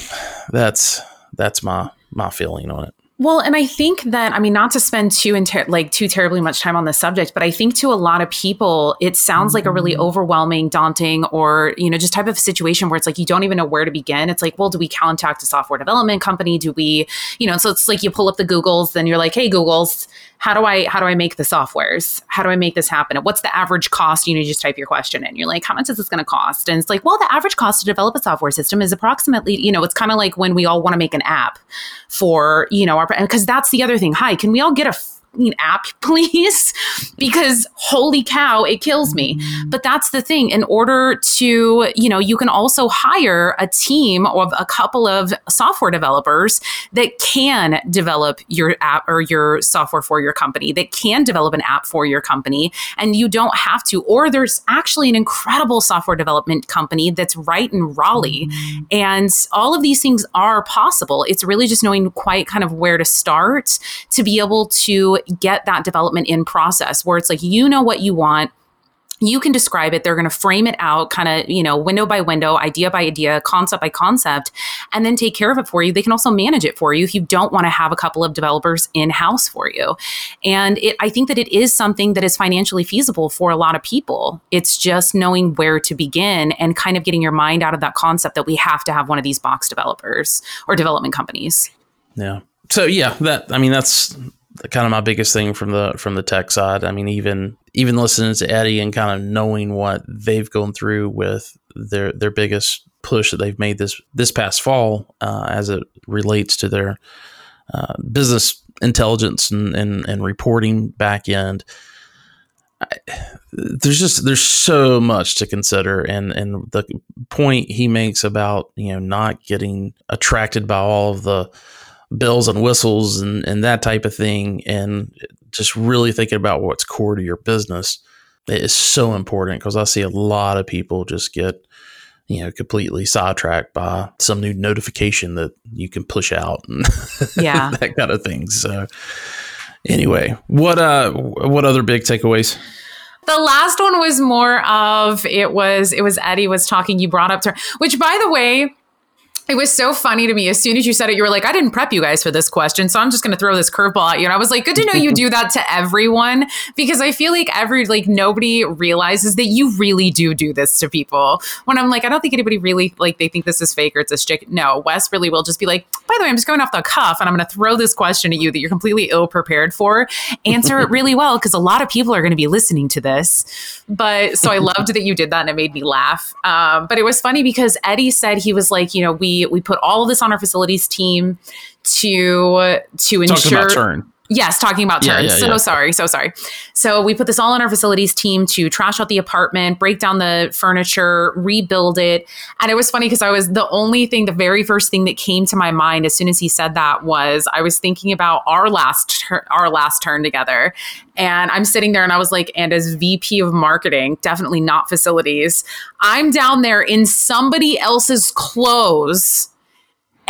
that's that's my my feeling on it well, and I think that I mean not to spend too inter- like too terribly much time on this subject, but I think to a lot of people it sounds like a really mm-hmm. overwhelming, daunting, or you know just type of situation where it's like you don't even know where to begin. It's like, well, do we contact a software development company? Do we, you know? So it's like you pull up the Googles, then you're like, hey, Google's, how do I how do I make the softwares? How do I make this happen? What's the average cost? You know, you just type your question in. You're like, how much is this going to cost? And it's like, well, the average cost to develop a software system is approximately, you know, it's kind of like when we all want to make an app for, you know, our because that's the other thing. Hi, can we all get a app, please? because holy cow, it kills me. But that's the thing. In order to, you know, you can also hire a team of a couple of software developers that can develop your app or your software for your company, that can develop an app for your company. And you don't have to. Or there's actually an incredible software development company that's right in Raleigh. And all of these things are possible. It's really just knowing quite kind of where to start to be able to get that development in process where it's like you know what you want. You can describe it. They're going to frame it out kind of you know window by window idea by idea concept by concept and then take care of it for you. They can also manage it for you if you don't want to have a couple of developers in house for you. And it, i think that it is something that is financially feasible for a lot of people. It's just knowing where to begin and kind of getting your mind out of that concept that we have to have one of these box developers or development companies. Yeah. So yeah, that I mean that's kind of my biggest thing from the from the tech side. I mean even even listening to Eddie and kind of knowing what they've gone through with their their biggest push that they've made this this past fall uh, as it relates to their uh, business intelligence and, and, and reporting back end. I, there's just there's so much to consider and and the point he makes about you know not getting attracted by all of the bells and whistles and, and that type of thing and just really thinking about what's core to your business is so important because I see a lot of people just get you know completely sidetracked by some new notification that you can push out and Yeah. that kind of thing. So anyway, what uh what other big takeaways? The last one was more of it was it was Eddie was talking. You brought up to which by the way. It was so funny to me. As soon as you said it, you were like, I didn't prep you guys for this question. So I'm just going to throw this curveball at you. And I was like, good to know you do that to everyone because I feel like every, like, nobody realizes that you really do do this to people. When I'm like, I don't think anybody really, like, they think this is fake or it's a stick. No, Wes really will just be like, by the way, I'm just going off the cuff and I'm going to throw this question at you that you're completely ill prepared for. Answer it really well because a lot of people are going to be listening to this. But so I loved that you did that and it made me laugh. Um, but it was funny because Eddie said he was like, you know, we we put all of this on our facilities team to to Talking ensure about turn. Yes, talking about Yeah, turns. yeah, so yeah. sorry, so sorry. So we put this all on our facilities team to trash out the apartment, break down the furniture, rebuild it. And it was funny because I was the only thing, the very first thing that came to my mind as soon as he said that was I was thinking about our last tur- our last turn together. And I'm sitting there and I was like, and as VP of marketing, definitely not facilities, I'm down there in somebody else's clothes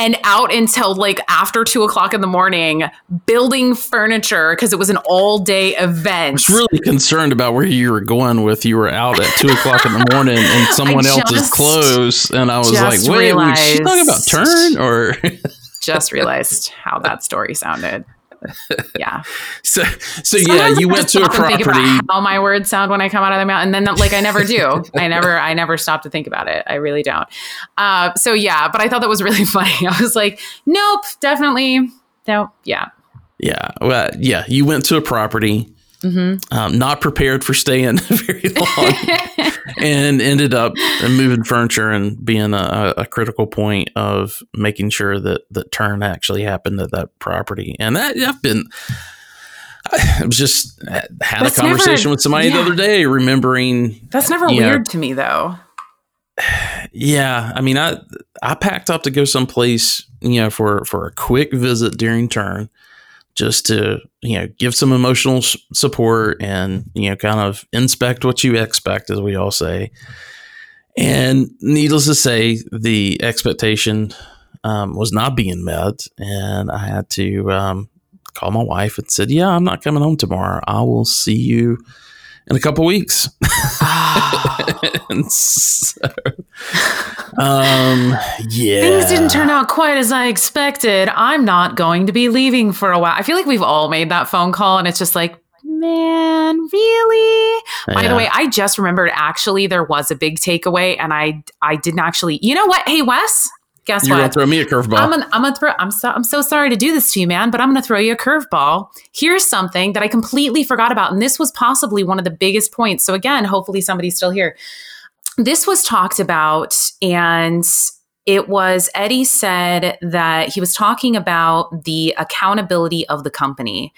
and out until like after two o'clock in the morning building furniture because it was an all day event. I was really concerned about where you were going with you were out at two o'clock in the morning in someone else's clothes, and I was like, "Wait, was she talking about turn or?" Just realized how that story sounded. Yeah. so, so yeah, you I went to a stop and think about property. How my words sound when I come out of their mouth, and then like I never do. I never, I never stop to think about it. I really don't. Uh, so yeah, but I thought that was really funny. I was like, nope, definitely, no, yeah, Yeah, well, yeah, you went to a property, Mm-hmm. um, not prepared for staying very long, and ended up moving furniture and being a, a critical point of making sure that that turn actually happened at that property. And that I've been. I was just had That's a conversation never- with somebody the other day, remembering that's never Yeah. weird to me though. Yeah, I mean, I I packed up to go someplace, you know, for for a quick visit during turn, just to you know give some emotional support and you know kind of inspect what you expect, as we all say. And needless to say, the expectation um, was not being met, and I had to um, call my wife and said, "Yeah, I'm not coming home tomorrow. I will see you." In a couple weeks, so, um, yeah, Things didn't turn out quite as I expected. I'm not going to be leaving for a while. I feel like we've all made that phone call, and it's just like, man, really? By the way, I just remembered actually there was a big takeaway, and I I didn't actually. You know what? Hey, Wes, guess You're what? gonna throw me a curveball. I'm gonna, I'm gonna throw. I'm so I'm so sorry to do this to you, man, but I'm gonna throw you a curveball. Here's something that I completely forgot about, and this was possibly one of the biggest points. So again, hopefully somebody's still here. This was talked about, and it was Eddie said that he was talking about the accountability of the company,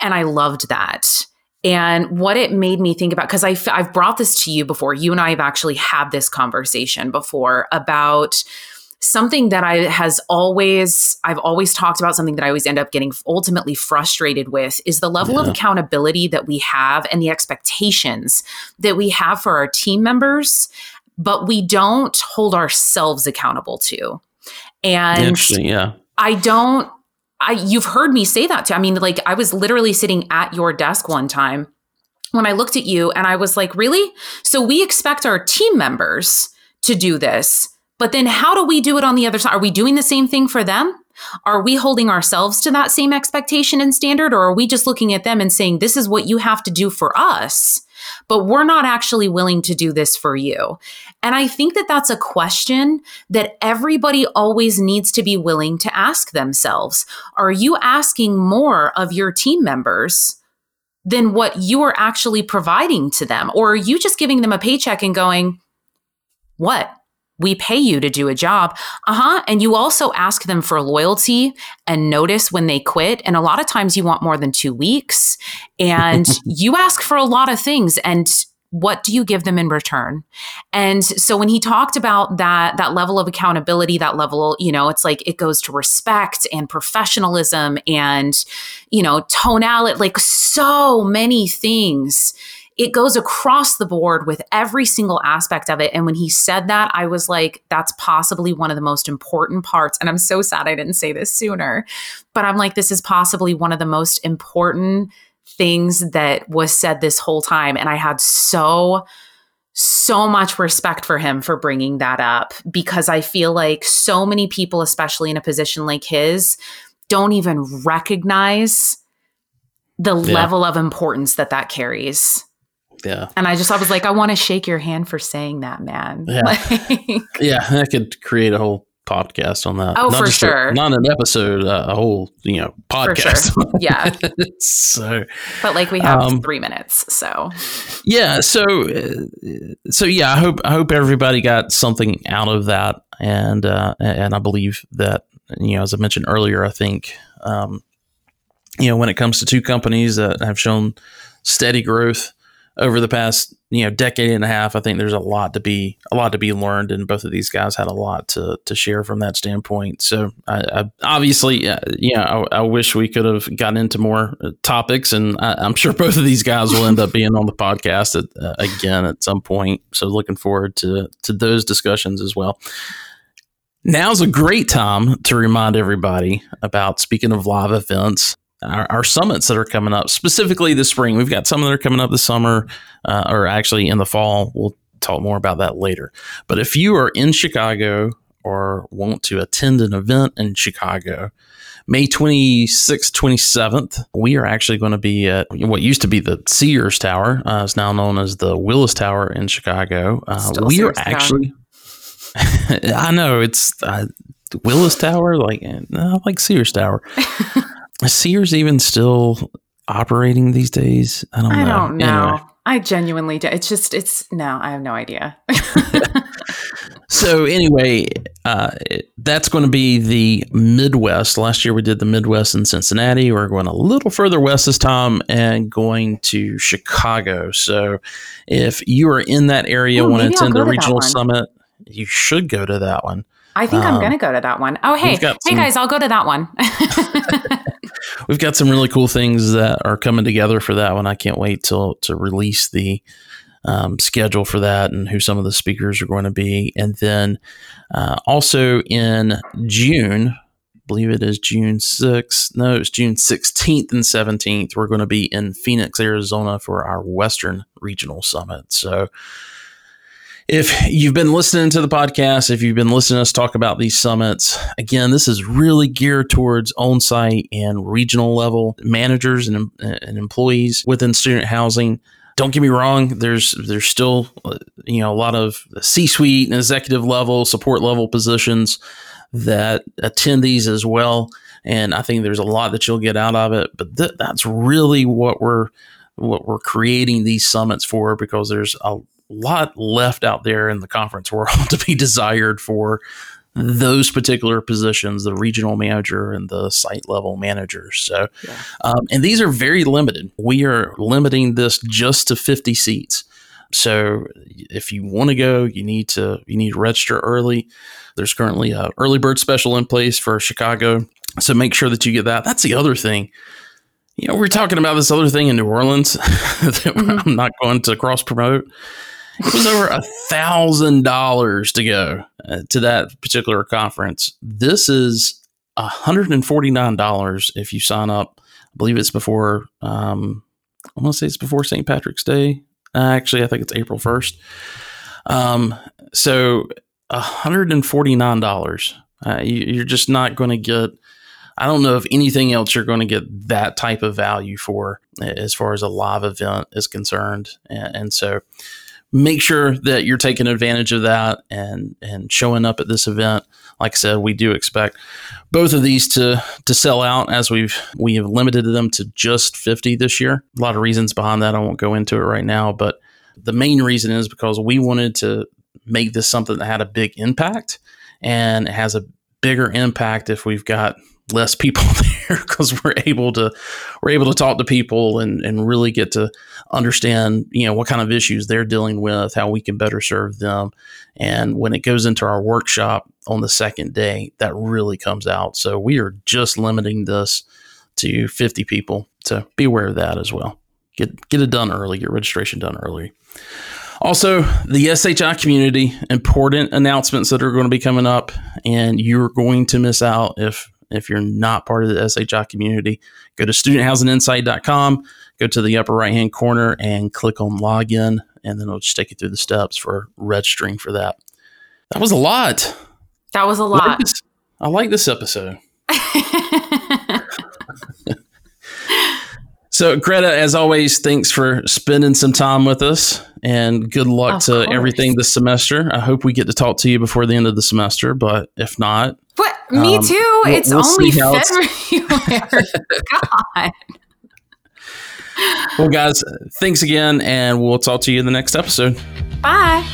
and I loved that. And what it made me think about, because I've brought this to you before, you and I have actually had this conversation before about something that I has always I've always talked about something that I always end up getting ultimately frustrated with is the level of accountability that we have and the expectations that we have for our team members but we don't hold ourselves accountable to. And Interesting, yeah. I don't I you've heard me say that too. I mean, like I was literally sitting at your desk one time when I looked at you and I was like, really? So we expect our team members to do this. But then how do we do it on the other side? Are we doing the same thing for them? Are we holding ourselves to that same expectation and standard? Or are we just looking at them and saying, this is what you have to do for us? But we're not actually willing to do this for you. And I think that that's a question that everybody always needs to be willing to ask themselves. Are you asking more of your team members? than what you are actually providing to them? Or are you just giving them a paycheck and going, what? We pay you to do a job. Uh huh. And you also ask them for loyalty and notice when they quit. And a lot of times you want more than two weeks. And you ask for a lot of things. And what do you give them in return and so when he talked about that that level of accountability that level you know it's like it goes to respect and professionalism and you know tonality like so many things it goes across the board with every single aspect of it. And when he said that, I was like, that's possibly one of the most important parts. And I'm so sad I didn't say this sooner, but I'm like, this is possibly one of the most important things that was said this whole time. And I had so, so much respect for him for bringing that up because I feel like so many people, especially in a position like his, don't even recognize the yeah. level of importance that that carries. Yeah. And I just, I was like, I want to shake your hand for saying that, man. Yeah. Like, yeah. That could create a whole podcast on that. Oh, not for sure. A, not an episode, uh, a whole you know podcast. Sure. Yeah. so, but like we have um, three minutes, so yeah. So, uh, so yeah. I hope I hope everybody got something out of that, and uh, and I believe that you know, as I mentioned earlier, I think um, you know when it comes to two companies that have shown steady growth over the past you know decade and a half, I think there's a lot to be a lot to be learned, and both of these guys had a lot to to share from that standpoint. So, I, I obviously, uh, yeah, I, I, wish we could have gotten into more uh, topics, and I, am sure both of these guys will end up being on the podcast at, uh, again at some point. So, looking forward to to those discussions as well. Now's a great time to remind everybody about speaking of live events our, our, summits that are coming up, specifically this spring. We've got some that are coming up this summer, uh, or actually in the fall. We'll talk more about that later. But if you are in Chicago or want to attend an event in Chicago, May 26th, 27th, we are actually going to be at what used to be the Sears Tower. Uh, it's now known as the Willis Tower in Chicago. Uh, we Sears are actually, I know it's uh, Willis Tower, like, uh, like Sears Tower. Is Sears even still operating these days? I don't know. I don't know. Anyway. I genuinely do. It's just, it's no, I have no idea. so anyway, uh, that's going to be the Midwest. Last year we did the Midwest in Cincinnati. We're going a little further west this time and going to Chicago. So if you are in that area, Ooh, want to attend a regional summit, you should go to that one. I think um, I'm going to go to that one. Oh, hey, hey some, guys, I'll go to that one. we've got some really cool things that are coming together for that one. I can't wait till to release the um, schedule for that and who some of the speakers are going to be. And then uh, also in June, I believe it is June 6th. No, it's June 16th and 17th. We're going to be in Phoenix, Arizona for our Western Regional Summit. So if you've been listening to the podcast, if you've been listening to us talk about these summits, again, this is really geared towards on site and regional level managers and, and employees within student housing. Don't get me wrong, there's there's still uh, you know a lot of C suite and executive level, support level positions that attend these as well. And I think there's a lot that you'll get out of it. But th- that's really what we're what we're creating these summits for because there's a lot left out there in the conference world to be desired for those particular positions, the regional manager and the site level managers. So, yeah. um, and these are very limited. We are limiting this just to 50 seats. So, if you want to go, you need to you need to register early. There's currently a early bird special in place for Chicago, so make sure that you get that. That's the other thing. You know, we're talking about this other thing in New Orleans that mm-hmm. I'm not going to cross promote it was over a thousand dollars to go uh, to that particular conference. This is hundred and forty nine dollars if you sign up. I believe it's before um, I want to say it's before St. Patrick's Day. Uh, actually, I think it's April 1st. Um, so $149. Uh, you, you're just not going to get, I don't know if anything else you're going to get that type of value for as far as a live event is concerned. And, and so make sure that you're taking advantage of that and, and showing up at this event. Like I said, we do expect both of these to to sell out as we've we have limited them to just 50 this year. A lot of reasons behind that. I won't go into it right now, but the main reason is because we wanted to make this something that had a big impact and has a bigger impact if we've got less people there because we're able to we're able to talk to people and and really get to understand you know what kind of issues they're dealing with how we can better serve them. And when it goes into our workshop on the second day that really comes out. So we are just limiting this to 50 people. So be aware of that as well. Get get it done early. Get registration done early. Also, the SHI community, important announcements that are going to be coming up, and you're going to miss out if if you're not part of the SHI community. Go to studenthousinginsight.com, go to the upper right hand corner, and click on login, and then it'll just take you through the steps for registering for that. That was a lot. That was a I like lot. this, I like this episode. So, Greta, as always, thanks for spending some time with us and good luck Of to course. everything this semester. I hope we get to talk to you before the end of the semester, but if not, What? Me Um, too. we'll- it's we'll only see how it's- February. God. well, guys, thanks again, and we'll talk to you in the next episode. Bye.